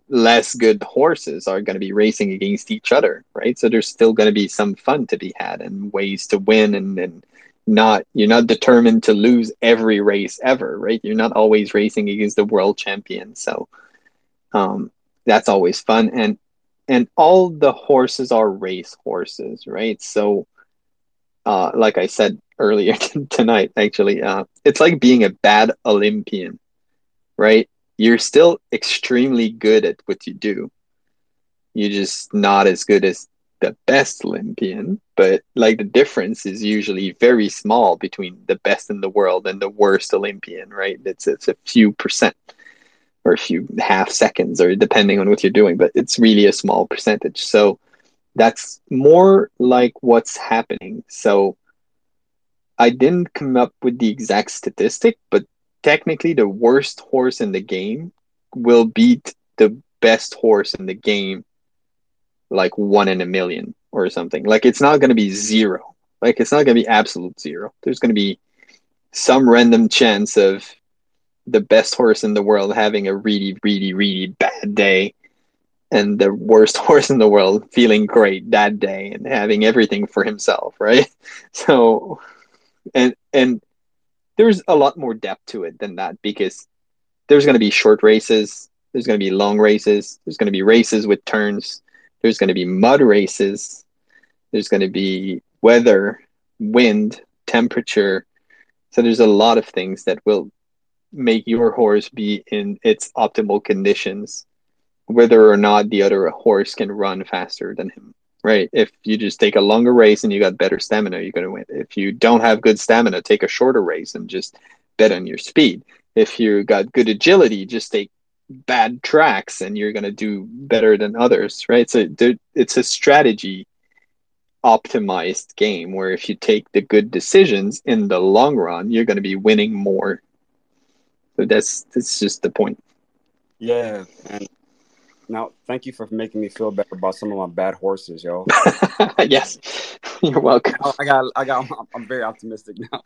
less good horses are going to be racing against each other right? So there's still going to be some fun to be had and ways to win and, and not you're not determined to lose every race ever right? You're not always racing against the world champion so um, that's always fun. And and all the horses are race horses, right? So, uh, like I said earlier [laughs] tonight, actually, uh, it's like being a bad Olympian, right? You're still extremely good at what you do. You're just not as good as the best Olympian, but like the difference is usually very small between the best in the world and the worst Olympian, right? It's it's a few percent or a few half seconds or depending on what you're doing, but it's really a small percentage. So that's more like what's happening. So I didn't come up with the exact statistic, but technically the worst horse in the game will beat the best horse in the game like one in a million or something. Like it's not going to be zero. Like it's not going to be absolute zero. There's going to be some random chance of the best horse in the world having a really, really, really bad day and the worst [laughs] horse in the world feeling great that day and having everything for himself, right? [laughs] So and and there's a lot more depth to it than that because there's going to be short races, there's going to be long races, there's going to be races with turns, there's going to be mud races, there's going to be weather, wind, temperature. So there's a lot of things that will make your horse be in its optimal conditions, whether or not the other horse can run faster than him. Right. If you just take a longer race and you got better stamina, you're going to win. If you don't have good stamina, take a shorter race and just bet on your speed. If you got good agility, just take bad tracks and you're going to do better than others. Right. So it's a strategy optimized game where if you take the good decisions in the long run, you're going to be winning more. So that's that's just the point. Yeah, and now, thank you for making me feel better about some of my bad horses, yo. [laughs] yes, [laughs] you're welcome. I got, I got, [laughs] I'm very optimistic now.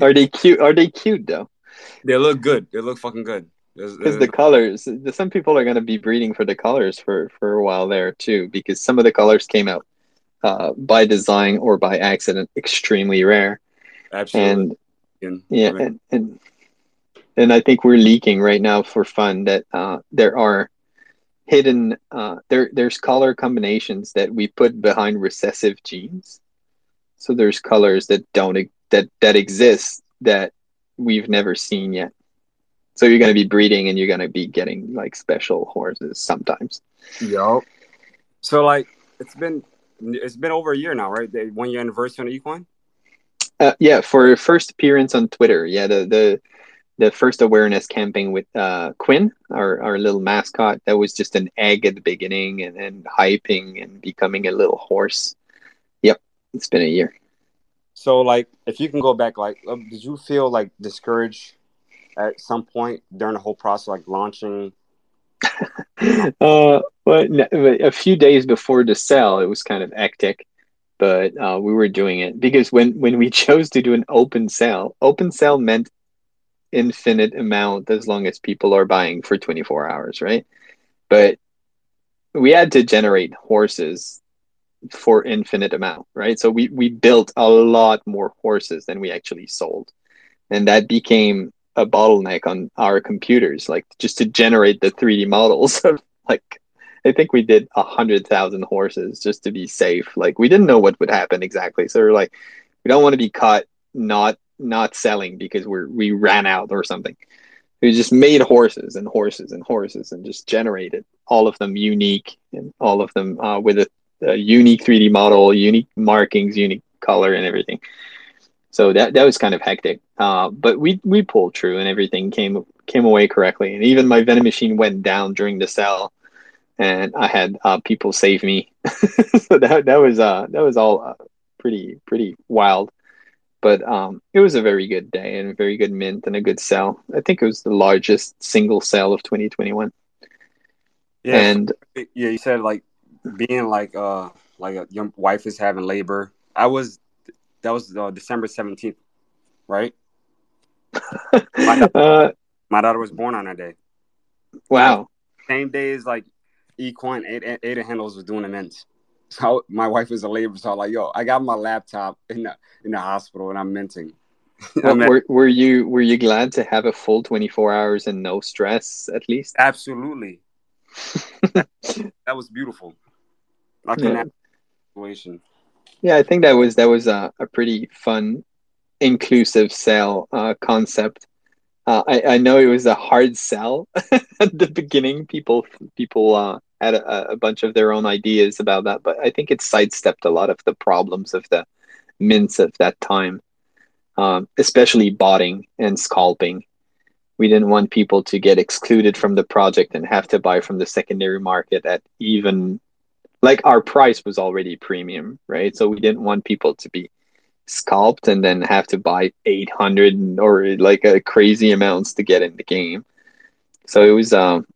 are they cute? Are they cute though? They look good. They look fucking good. Because the colors, some people are going to be breeding for the colors for for a while there too, because some of the colors came out uh, by design or by accident, extremely rare. Absolutely. And yeah, and, and and I think we're leaking right now for fun that uh, there are hidden uh, there there's color combinations that we put behind recessive genes. So there's colors that don't that that exist that we've never seen yet. So you're going to be breeding and you're going to be getting like special horses sometimes. Yo. So like it's been it's been over a year now, right? The one year anniversary on Equine. Uh, yeah, for first appearance on Twitter. Yeah, the the the first awareness camping with uh, Quinn, our, our little mascot, that was just an egg at the beginning and then hyping and becoming a little horse. Yep, it's been a year. So, like, if you can go back, like, um, did you feel like discouraged at some point during the whole process, like launching? [laughs] uh, but a few days before the sale, it was kind of hectic, but uh, we were doing it because when when we [laughs] chose to do an open sale, open sale meant infinite amount as long as people are buying for 24 hours, right? But we had to generate horses for infinite amount, right? So we we built a lot more horses than we actually sold. And that became a bottleneck on our computers, like just to generate the 3D models of like I think we did a hundred thousand horses just to be safe. Like we didn't know what would happen exactly. So we're like, we don't want to be caught not not selling because we're we ran out or something. We just made horses and horses and horses and just generated all of them unique and all of them uh, with a, a, unique 3D model, unique markings, unique color, and everything. So that that was kind of hectic, uh, but we we pulled through and everything came came away correctly. And even my vending machine went down during the sell, and I had uh, people save me. [laughs] so that that was uh that was all uh, pretty pretty wild. But um, it was a very good day and a very good mint and a good sell. I think it was the largest single sale of 2021. Yeah, and yeah, you said like being like uh like a, your wife is having labor. I was that was uh, December 17th, right? [laughs] my, daughter, uh, my, daughter, was born on that day. Wow. Same day as like Equine Ada, Ada Handles was doing the mints. So my wife is a labor, so I'm like, yo, I got my laptop in the in the hospital and I'm minting. [laughs] Well, were, were you were you glad to have a full 24 hours and no stress at least? Absolutely. [laughs] that was beautiful. Like yeah. situation. Yeah, I think that was that was a, a pretty fun, inclusive sale uh, concept. Uh, I, I know it was a hard sell [laughs] at the beginning. People people uh, had a, a, bunch of their own ideas about that, but I think it sidestepped a lot of the problems of the mints of that time, um, especially botting and scalping. We didn't want people to get excluded from the project and have to buy from the secondary market at even like our price was already premium, right? So we didn't want people to be scalped and then have to buy 800 or like a crazy amounts to get in the game. So it was, um,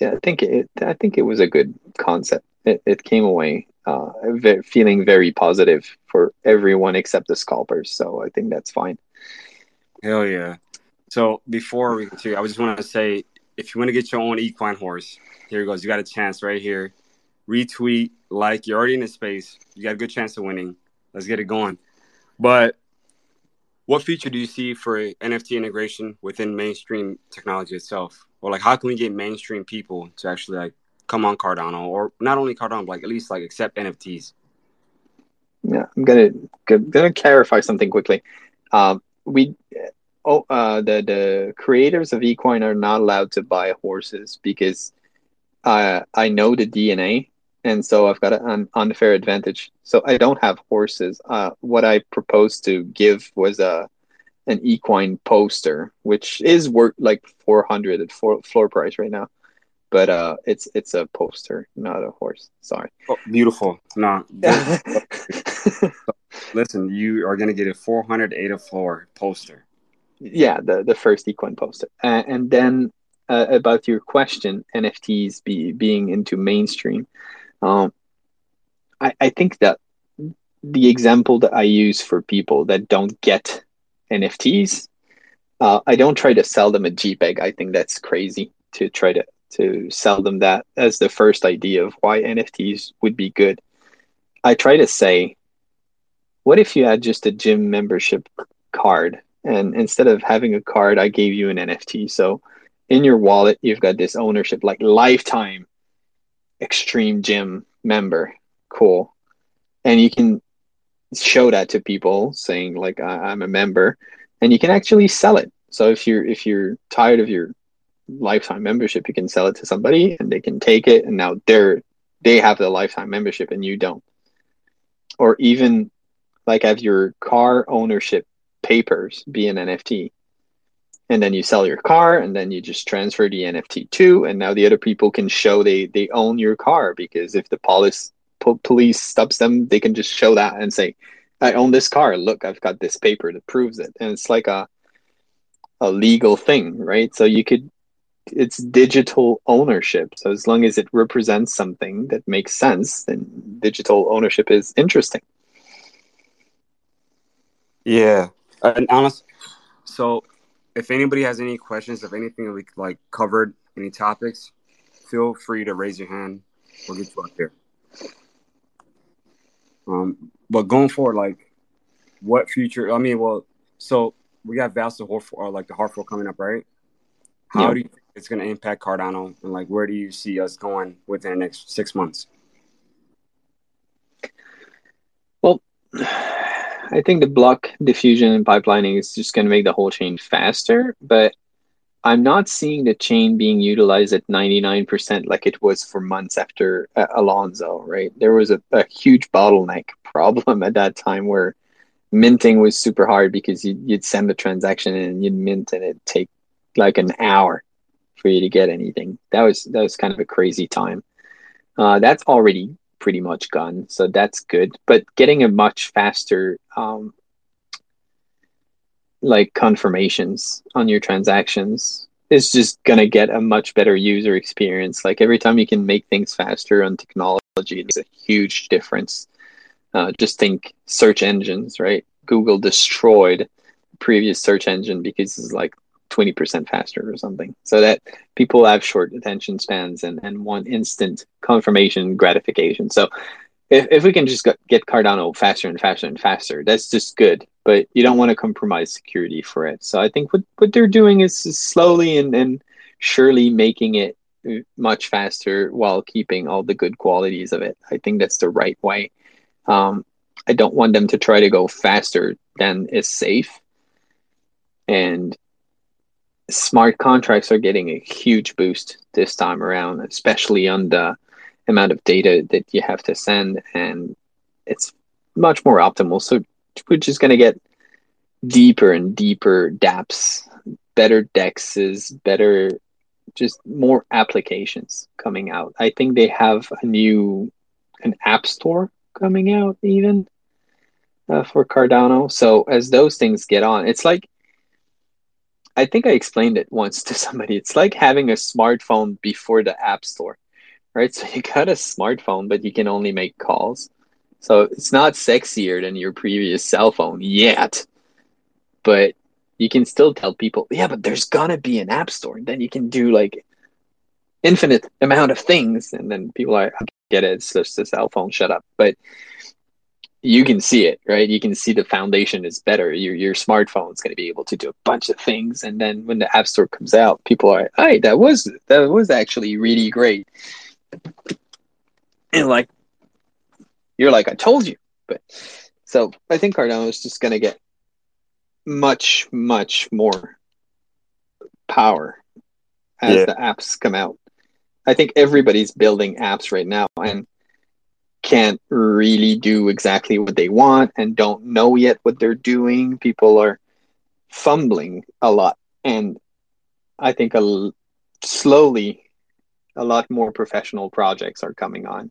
yeah, I think it, I think it was a good concept. It, it came away uh, ve- feeling very positive for everyone except the scalpers. So I think that's fine. Hell yeah. So before we continue, I just want to say if you want to get your own equine horse, here it goes. You got a chance right here. Retweet, like, you're already in the space. You got a good chance of winning. Let's get it going. But what feature do you see for NFT integration within mainstream technology itself? Or like how can we get mainstream people to actually like come on Cardano or not only Cardano, but like at least like accept NFTs? Yeah, I'm gonna gonna clarify something quickly. Um, we oh uh, the the creators of equine are not allowed to buy horses because uh, I know the DNA and so I've got an unfair advantage. So I don't have horses. Uh, what I proposed to give was a an equine poster, which is worth like four hundred at floor, floor price right now. But uh, it's it's a poster, not a horse. Sorry. Oh, beautiful. No. [laughs] Listen, you are gonna get a four hundred ADA floor poster. Yeah, the the first equine poster, uh, and then uh, about your question, NFTs be being into mainstream. Um, I, I think that the example that I use for people that don't get NFTs, uh, I don't try to sell them a JPEG. I think that's crazy to try to to sell them that as the first idea of why NFTs would be good. I try to say, what if you had just a gym membership card, and instead of having a card, I gave you an NFT. So in your wallet, you've got this ownership, like lifetime extreme gym member cool and you can show that to people saying like i'm a member and you can actually sell it. So if you're if you're tired of your lifetime membership you can sell it to somebody and they can take it and now they're they have the lifetime membership and you don't. Or even like have your car ownership papers be an nft and then you sell your car and then you just transfer the nft to and now the other people can show they they own your car because if the police po- police stops them they can just show that and say i own this car. Look i've got this paper that proves it. And it's like a a legal thing right? So you could it's digital ownership. So as long as it represents something that makes sense then digital ownership is interesting. Yeah. And honest so if anybody has any questions, if anything we like covered, any topics, feel free to raise your hand. We'll get you out there. Um, but going forward, like, what future? I mean, well, so we got Vasil hard fork, or like the hard fork coming up, right? How yeah. do you think it's going to impact Cardano, and like, where do you see us going within the next six months? Well. [sighs] I think the block diffusion and pipelining is just going to make the whole chain faster, but I'm not seeing the chain being utilized at 99% like it was for months after uh, Alonzo, right? There was a, a, huge bottleneck [laughs] problem at that time where minting was super hard because you'd, you'd send a transaction and you'd mint and it'd take like an hour for you to get anything. That was that was kind of a crazy time. Uh, that's already pretty much gone, so that's good. But getting a much faster um, like confirmations on your transactions is just gonna get a much better user experience. Like every time you can make things faster on technology, it's a huge difference. Uh, just think search engines, right? Google destroyed previous search engine because it's like 20% faster or something. So that people have short attention spans and, and want instant confirmation gratification. So if, if we can just get Cardano faster and faster and faster, that's just good. But you don't want to compromise security for it. So I think what, what they're doing is slowly and, and surely making it much faster while keeping all the good qualities of it. I think that's the right way. Um, I don't want them to try to go faster than is safe. And smart contracts are getting a huge boost this time around, especially on the amount of data that you have to send, and it's much more optimal. So we're just going to get deeper and deeper dApps, better dexes, better, just more applications coming out. I think they have a new an app store coming out even uh, for Cardano. So as those things get on, it's like I think I explained it once [laughs] to somebody. It's like having a smartphone before the App Store, right? So you got a smartphone, but you can only make calls. So it's not sexier than your previous cell phone yet, but you can still tell people, yeah, but there's gonna be an App Store. And then you can do like infinite amount of things. And then people are, I get it, it's just a cell phone, shut up. But you can see it, right? You can see the foundation is better. Your your smartphone is going to be able to do a bunch of things, and then when the App Store comes out, people are, "Hey, that was that was actually really great," and like you're like, "I told you." But so I think Cardano is just going to get much much more power as Yeah. the apps come out. I think everybody's building apps right now, and can't really do exactly what they want and don't know yet what they're doing. People are fumbling a lot. And I think a slowly, a lot more professional projects are coming on.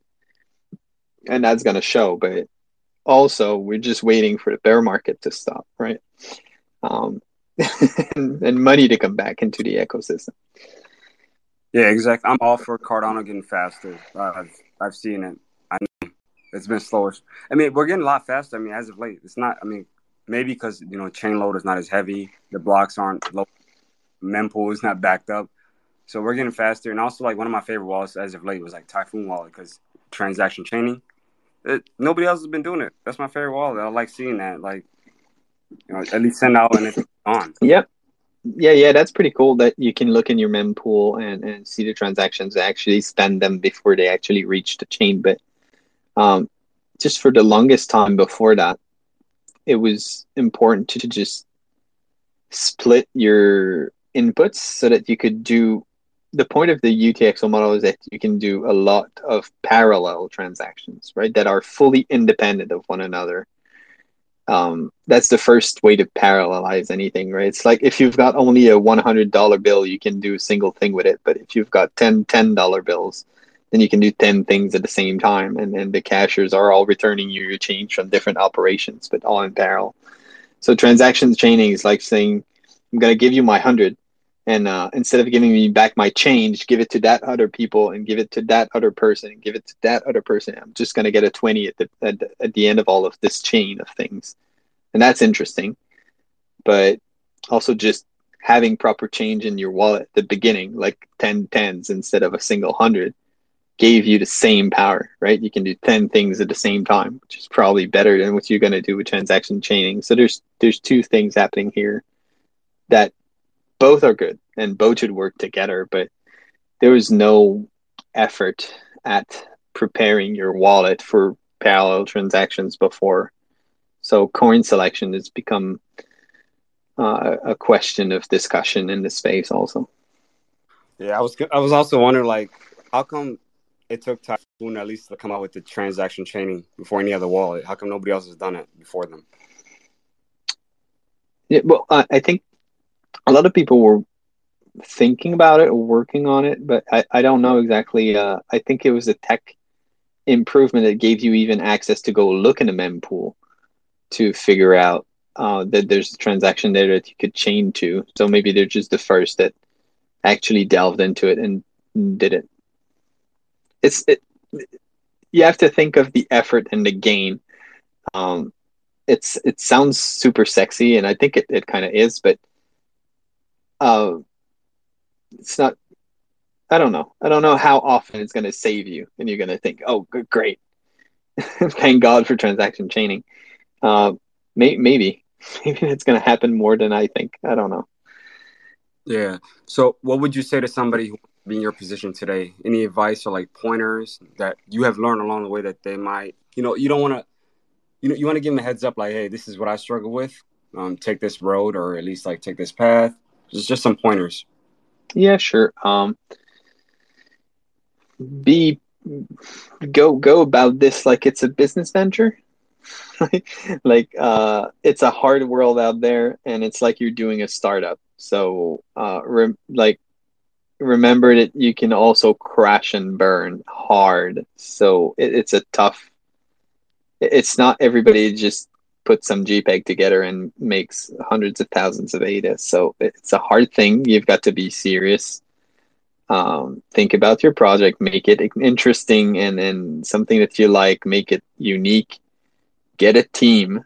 And that's going to show. But also, we're just waiting for the bear market to stop, right? Um, [laughs] and, money to come back into the ecosystem. Yeah, exactly. I'm all for Cardano getting faster. I've I've seen it. I know it's been slower. I mean, we're getting a lot faster. I mean, as of late, it's not. I mean, maybe because you know chain load is not as heavy, the blocks aren't low, mempool is not backed up, so we're getting faster. And also, like one of my favorite wallets as of late was like Typhon Wallet because transaction chaining. It, nobody else has been doing it. That's my favorite wallet. I like seeing that. Like, you know, at least send out and it's on. Yep. Yeah, yeah, that's pretty cool that you can look in your mempool and, and see the transactions, actually spend them before they actually reach the chain. But um, just for the longest time before that, it was important to just split your inputs so that you could do the point of the UTXO model is that you can do a lot of parallel transactions, right? That are fully independent of one another. Um, that's the first way to parallelize anything, right? It's like if you've got only a $100 bill, you can do a single thing with it. But if you've got 10 $10 bills, then you can do 10 things at the same time. And then the cashiers are all returning you your change from different operations, but all in parallel. So transactions chaining is like saying, I'm going to give you my 100 and uh, instead of giving me back my change give it to that other people and give it to that other person and give it to that other person. I'm just going to get a 20 at the, at the at the end of all of this chain of things. And that's interesting. But also just having proper change in your wallet at the beginning like 10 tens instead of a single hundred gave you the same power right? You can do 10 things at the same time which is probably better than what you're going to do with transaction chaining. So there's there's two things happening here that both are good and both should work together, but there was no effort at preparing your wallet for parallel transactions before. So coin selection has become uh, a question of discussion in the space also. Yeah, I was I was also wondering like how come it took Typhon at least to come out with the transaction chaining before any other wallet? How come nobody else has done it before them? Yeah, well, uh, I think a lot of people were thinking about it or working on it, but I, I don't know exactly. Uh, I think it was a tech improvement that gave you even access to go look in a mempool to figure out uh, that there's a transaction there that you could chain to. So maybe they're just the first that actually delved into it and did it. It's it. You have to think of the effort and the gain. Um, it's it sounds super sexy, and I think it, it kind of is, but uh, it's not. I don't know. I don't know how often it's going to save you, and you're going to think, "Oh, good, great, [laughs] thank God for transaction chaining." Uh, may, maybe, [laughs] maybe it's going to happen more than I think. I don't know. Yeah. So, what would you say to somebody who in your position today? Any advice or like pointers that you have learned along the way that they might, you know, you don't want to, you know, you want to give them a heads up, like, hey, this is what I struggle with. Um, take this road, or at least like take this path. Just just some pointers. Yeah, sure. Um, be go go about this like it's a business venture. [laughs] like uh, it's a hard world out there, and it's like you're doing a startup. So, uh, re- like, remember that you can also crash and burn hard. So it, it's a tough. It's not everybody just put some JPEG together and makes hundreds of thousands of ADA. So it's a hard thing. You've got to be serious. Um, think about your project, make it interesting and, and something that you like, make it unique. Get a team.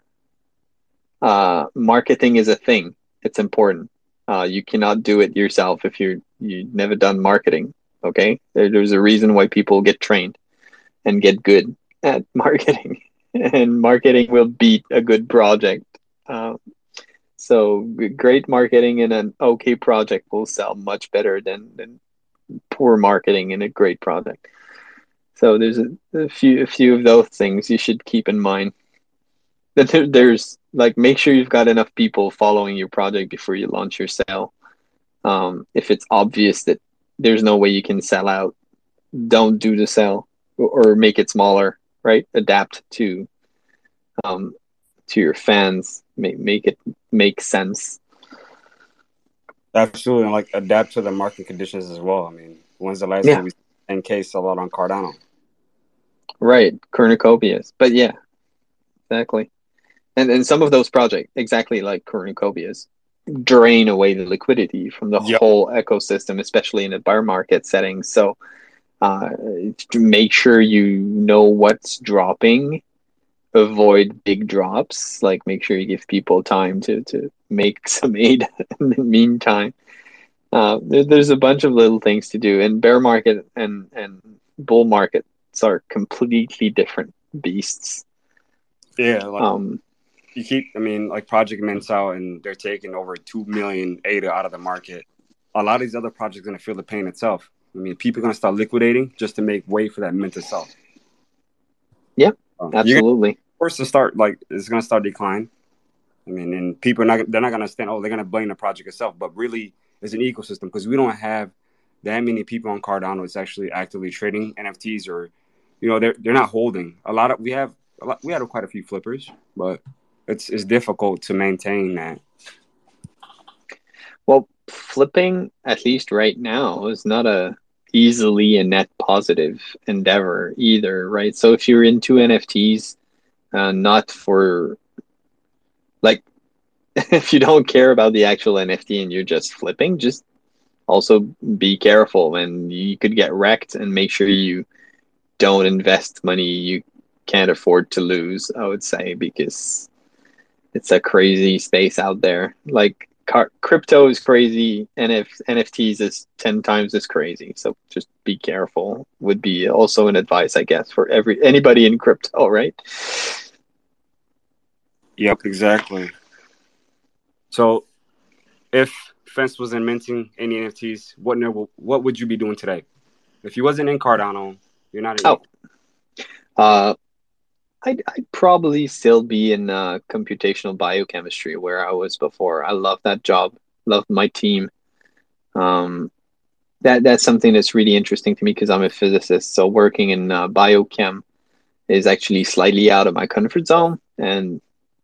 Uh, marketing is a thing. It's important. Uh, you cannot do it yourself if you're you've never done marketing. Okay, there, there's a reason why people get trained and get good at [laughs] marketing [laughs] and marketing will beat a good project. Uh, so great marketing and an okay project will sell much better than, than poor marketing and a great project. So there's a, a few a few of those things you should keep in mind. [laughs] That there, there's like make sure you've got enough people following your project before you launch your sale. Um, if it's obvious that there's no way you can sell out, don't do the sale or, or make it smaller right? Adapt to um, to your fans, make make it make sense. Absolutely, and like adapt to the market conditions as well. I mean, when's the last yeah. time we in case a lot on Cardano? Right, cornucopias, but yeah, exactly. And and some of those projects, exactly like cornucopias, drain away the liquidity from the yep. whole ecosystem, especially in a bear market setting. So uh, to make sure you know what's dropping. Avoid big drops. Like make sure you give people time to to make [laughs] some aid in the meantime. Uh, there, there's a bunch of little things to do and bear market and and bull markets are completely different beasts. Yeah like, um you keep i mean like project out and they're taking over 2 million ada out of the market. A lot of these other projects are going to feel the pain itself I mean, people are going to start liquidating just to make way for that mint to sell. Yeah, um, absolutely. First to start, like it's going to start decline. I mean, and people are not they're not going to stand. Oh, they're going to blame the project itself, but really, it's an ecosystem because we don't have that many people on Cardano that's actually actively trading NFTs or, you know, they're they're not holding a lot of. We have a lot, we have quite a few flippers, but it's it's difficult to maintain that. Flipping, at least right now, is not a easily a net positive endeavor either, right? So if you're into NFTs, uh, not for like [laughs] if you don't care about the actual NFT and you're just flipping, just also be careful and you could get wrecked and make sure you don't invest money you can't afford to lose, I would say, because it's a crazy space out there. Like car- crypto is crazy. And if nfts is 10 times as crazy. So just be careful would be also an advice i guess for every anybody in crypto right? Yep exactly. So if fence wasn't minting any nfts what what would you be doing today? If you wasn't in cardano you're not in oh. Uh I'd, I'd probably still be in uh, computational biochemistry where I was before. I love that job, love my team. Um, that that's something that's really interesting to me because I'm a physicist. So working in uh, biochem is actually slightly out of my comfort zone, and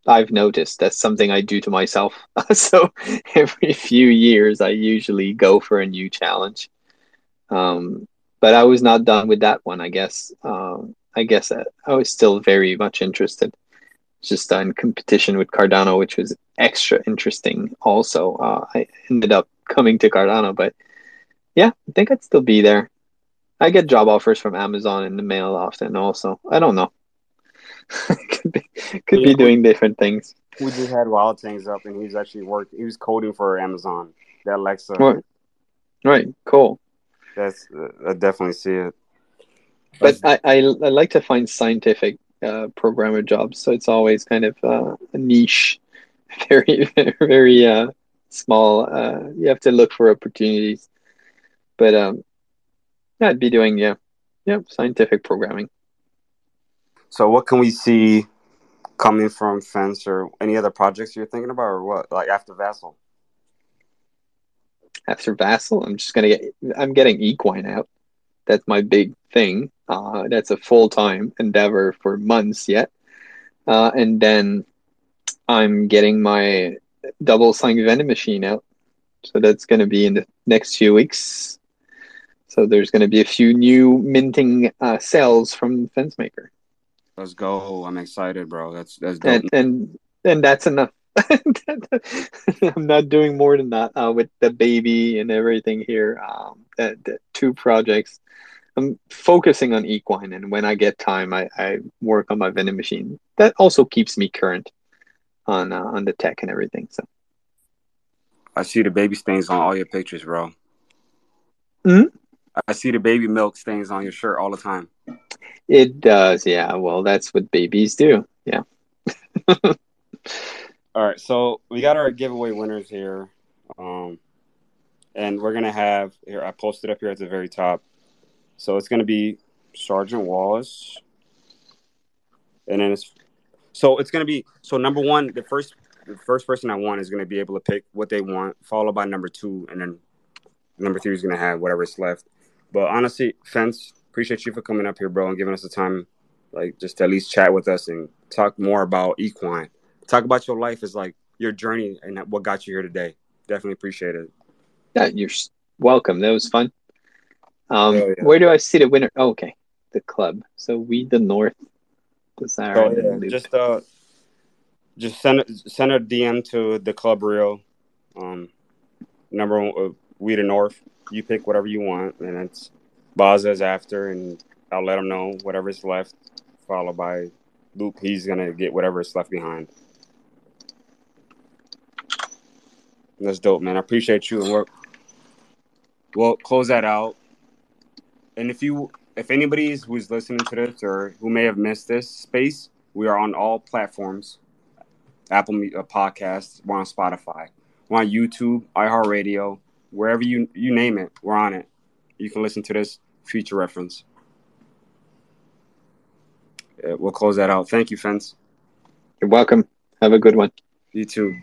I've noticed that's something I do to myself. [laughs] so every few years, I usually go for a new challenge. Um, but I was not done with that one, I guess. Um, I guess I, I was still very much interested. Just in competition with Cardano, which was extra interesting. Also, uh, I ended up coming to Cardano, but yeah, I think I'd still be there. I get job offers from Amazon in the mail often. Also, I don't know. [laughs] could be could yeah, be doing different things. We just had Wild Things up, and he's actually working. He was coding for Amazon. That Alexa. Right. Right. Cool. That's uh, I definitely see it but I, I, I like to find scientific uh, programmer jobs, so it's always kind of uh, a niche, [laughs] very [laughs] very uh, small. Uh, you have to look for opportunities, but um, yeah, I'd be doing yeah, yeah, scientific programming. So, what can we see coming from Fence or any other projects you're thinking about, or what? Like after Vasil? After Vasil, I'm just gonna get. I'm getting equine out. That's my big thing. Uh, that's a full time endeavor for months yet. Uh, and then I'm getting my double sign vending machine out. So that's going to be in the next few weeks. So there's going to be a few new minting uh, cells from FenceMaker. Let's go! I'm excited, bro. That's that's dope. And, and and that's enough. [laughs] I'm not doing more than that uh, with the baby and everything here. Um, the, the two projects. I'm focusing on equine, and when I get time, I, I work on my vending machine. That also keeps me current on uh, on the tech and everything. So I see the baby stains on all your pictures, bro. Hmm? I see the baby milk stains on your shirt all the time. it does, yeah. Well, that's what babies do. Yeah. [laughs] All right, so we got our giveaway winners here, um, and we're gonna have here. I posted up here at the very top. So it's gonna be Sergeant Wallace, and then it's so it's gonna be so number one. The first the first person I want is gonna be able to pick what they want, followed by number two, and then number three is gonna have whatever's left. But honestly, Fence, appreciate you for coming up here, bro, and giving us the time, like just to at least chat with us and talk more about equine. Talk about your life is like your journey and what got you here today. Definitely appreciate it. Yeah, you're welcome. That was fun. Um, Oh, yeah. Where do I see the winner? Oh, okay, the club. So we the North Desire. And yeah, just uh, just send send a DM to the club real. Um, number one, uh, we the North. You pick whatever you want, and it's Baza's after, and I'll let him know whatever's left, followed by Luke. He's gonna get whatever's left behind. That's dope, man. I appreciate you, and we're we'll close that out. And if you, if anybody's is- who's listening to this or who may have missed this space, we are on all platforms. Apple uh, Podcasts, we're on Spotify, we're on YouTube, iHeartRadio, wherever you you name it, we're on it. You can listen to this future reference. Yeah, we'll close that out. Thank you, Fence. You're welcome. Have a good one. You too.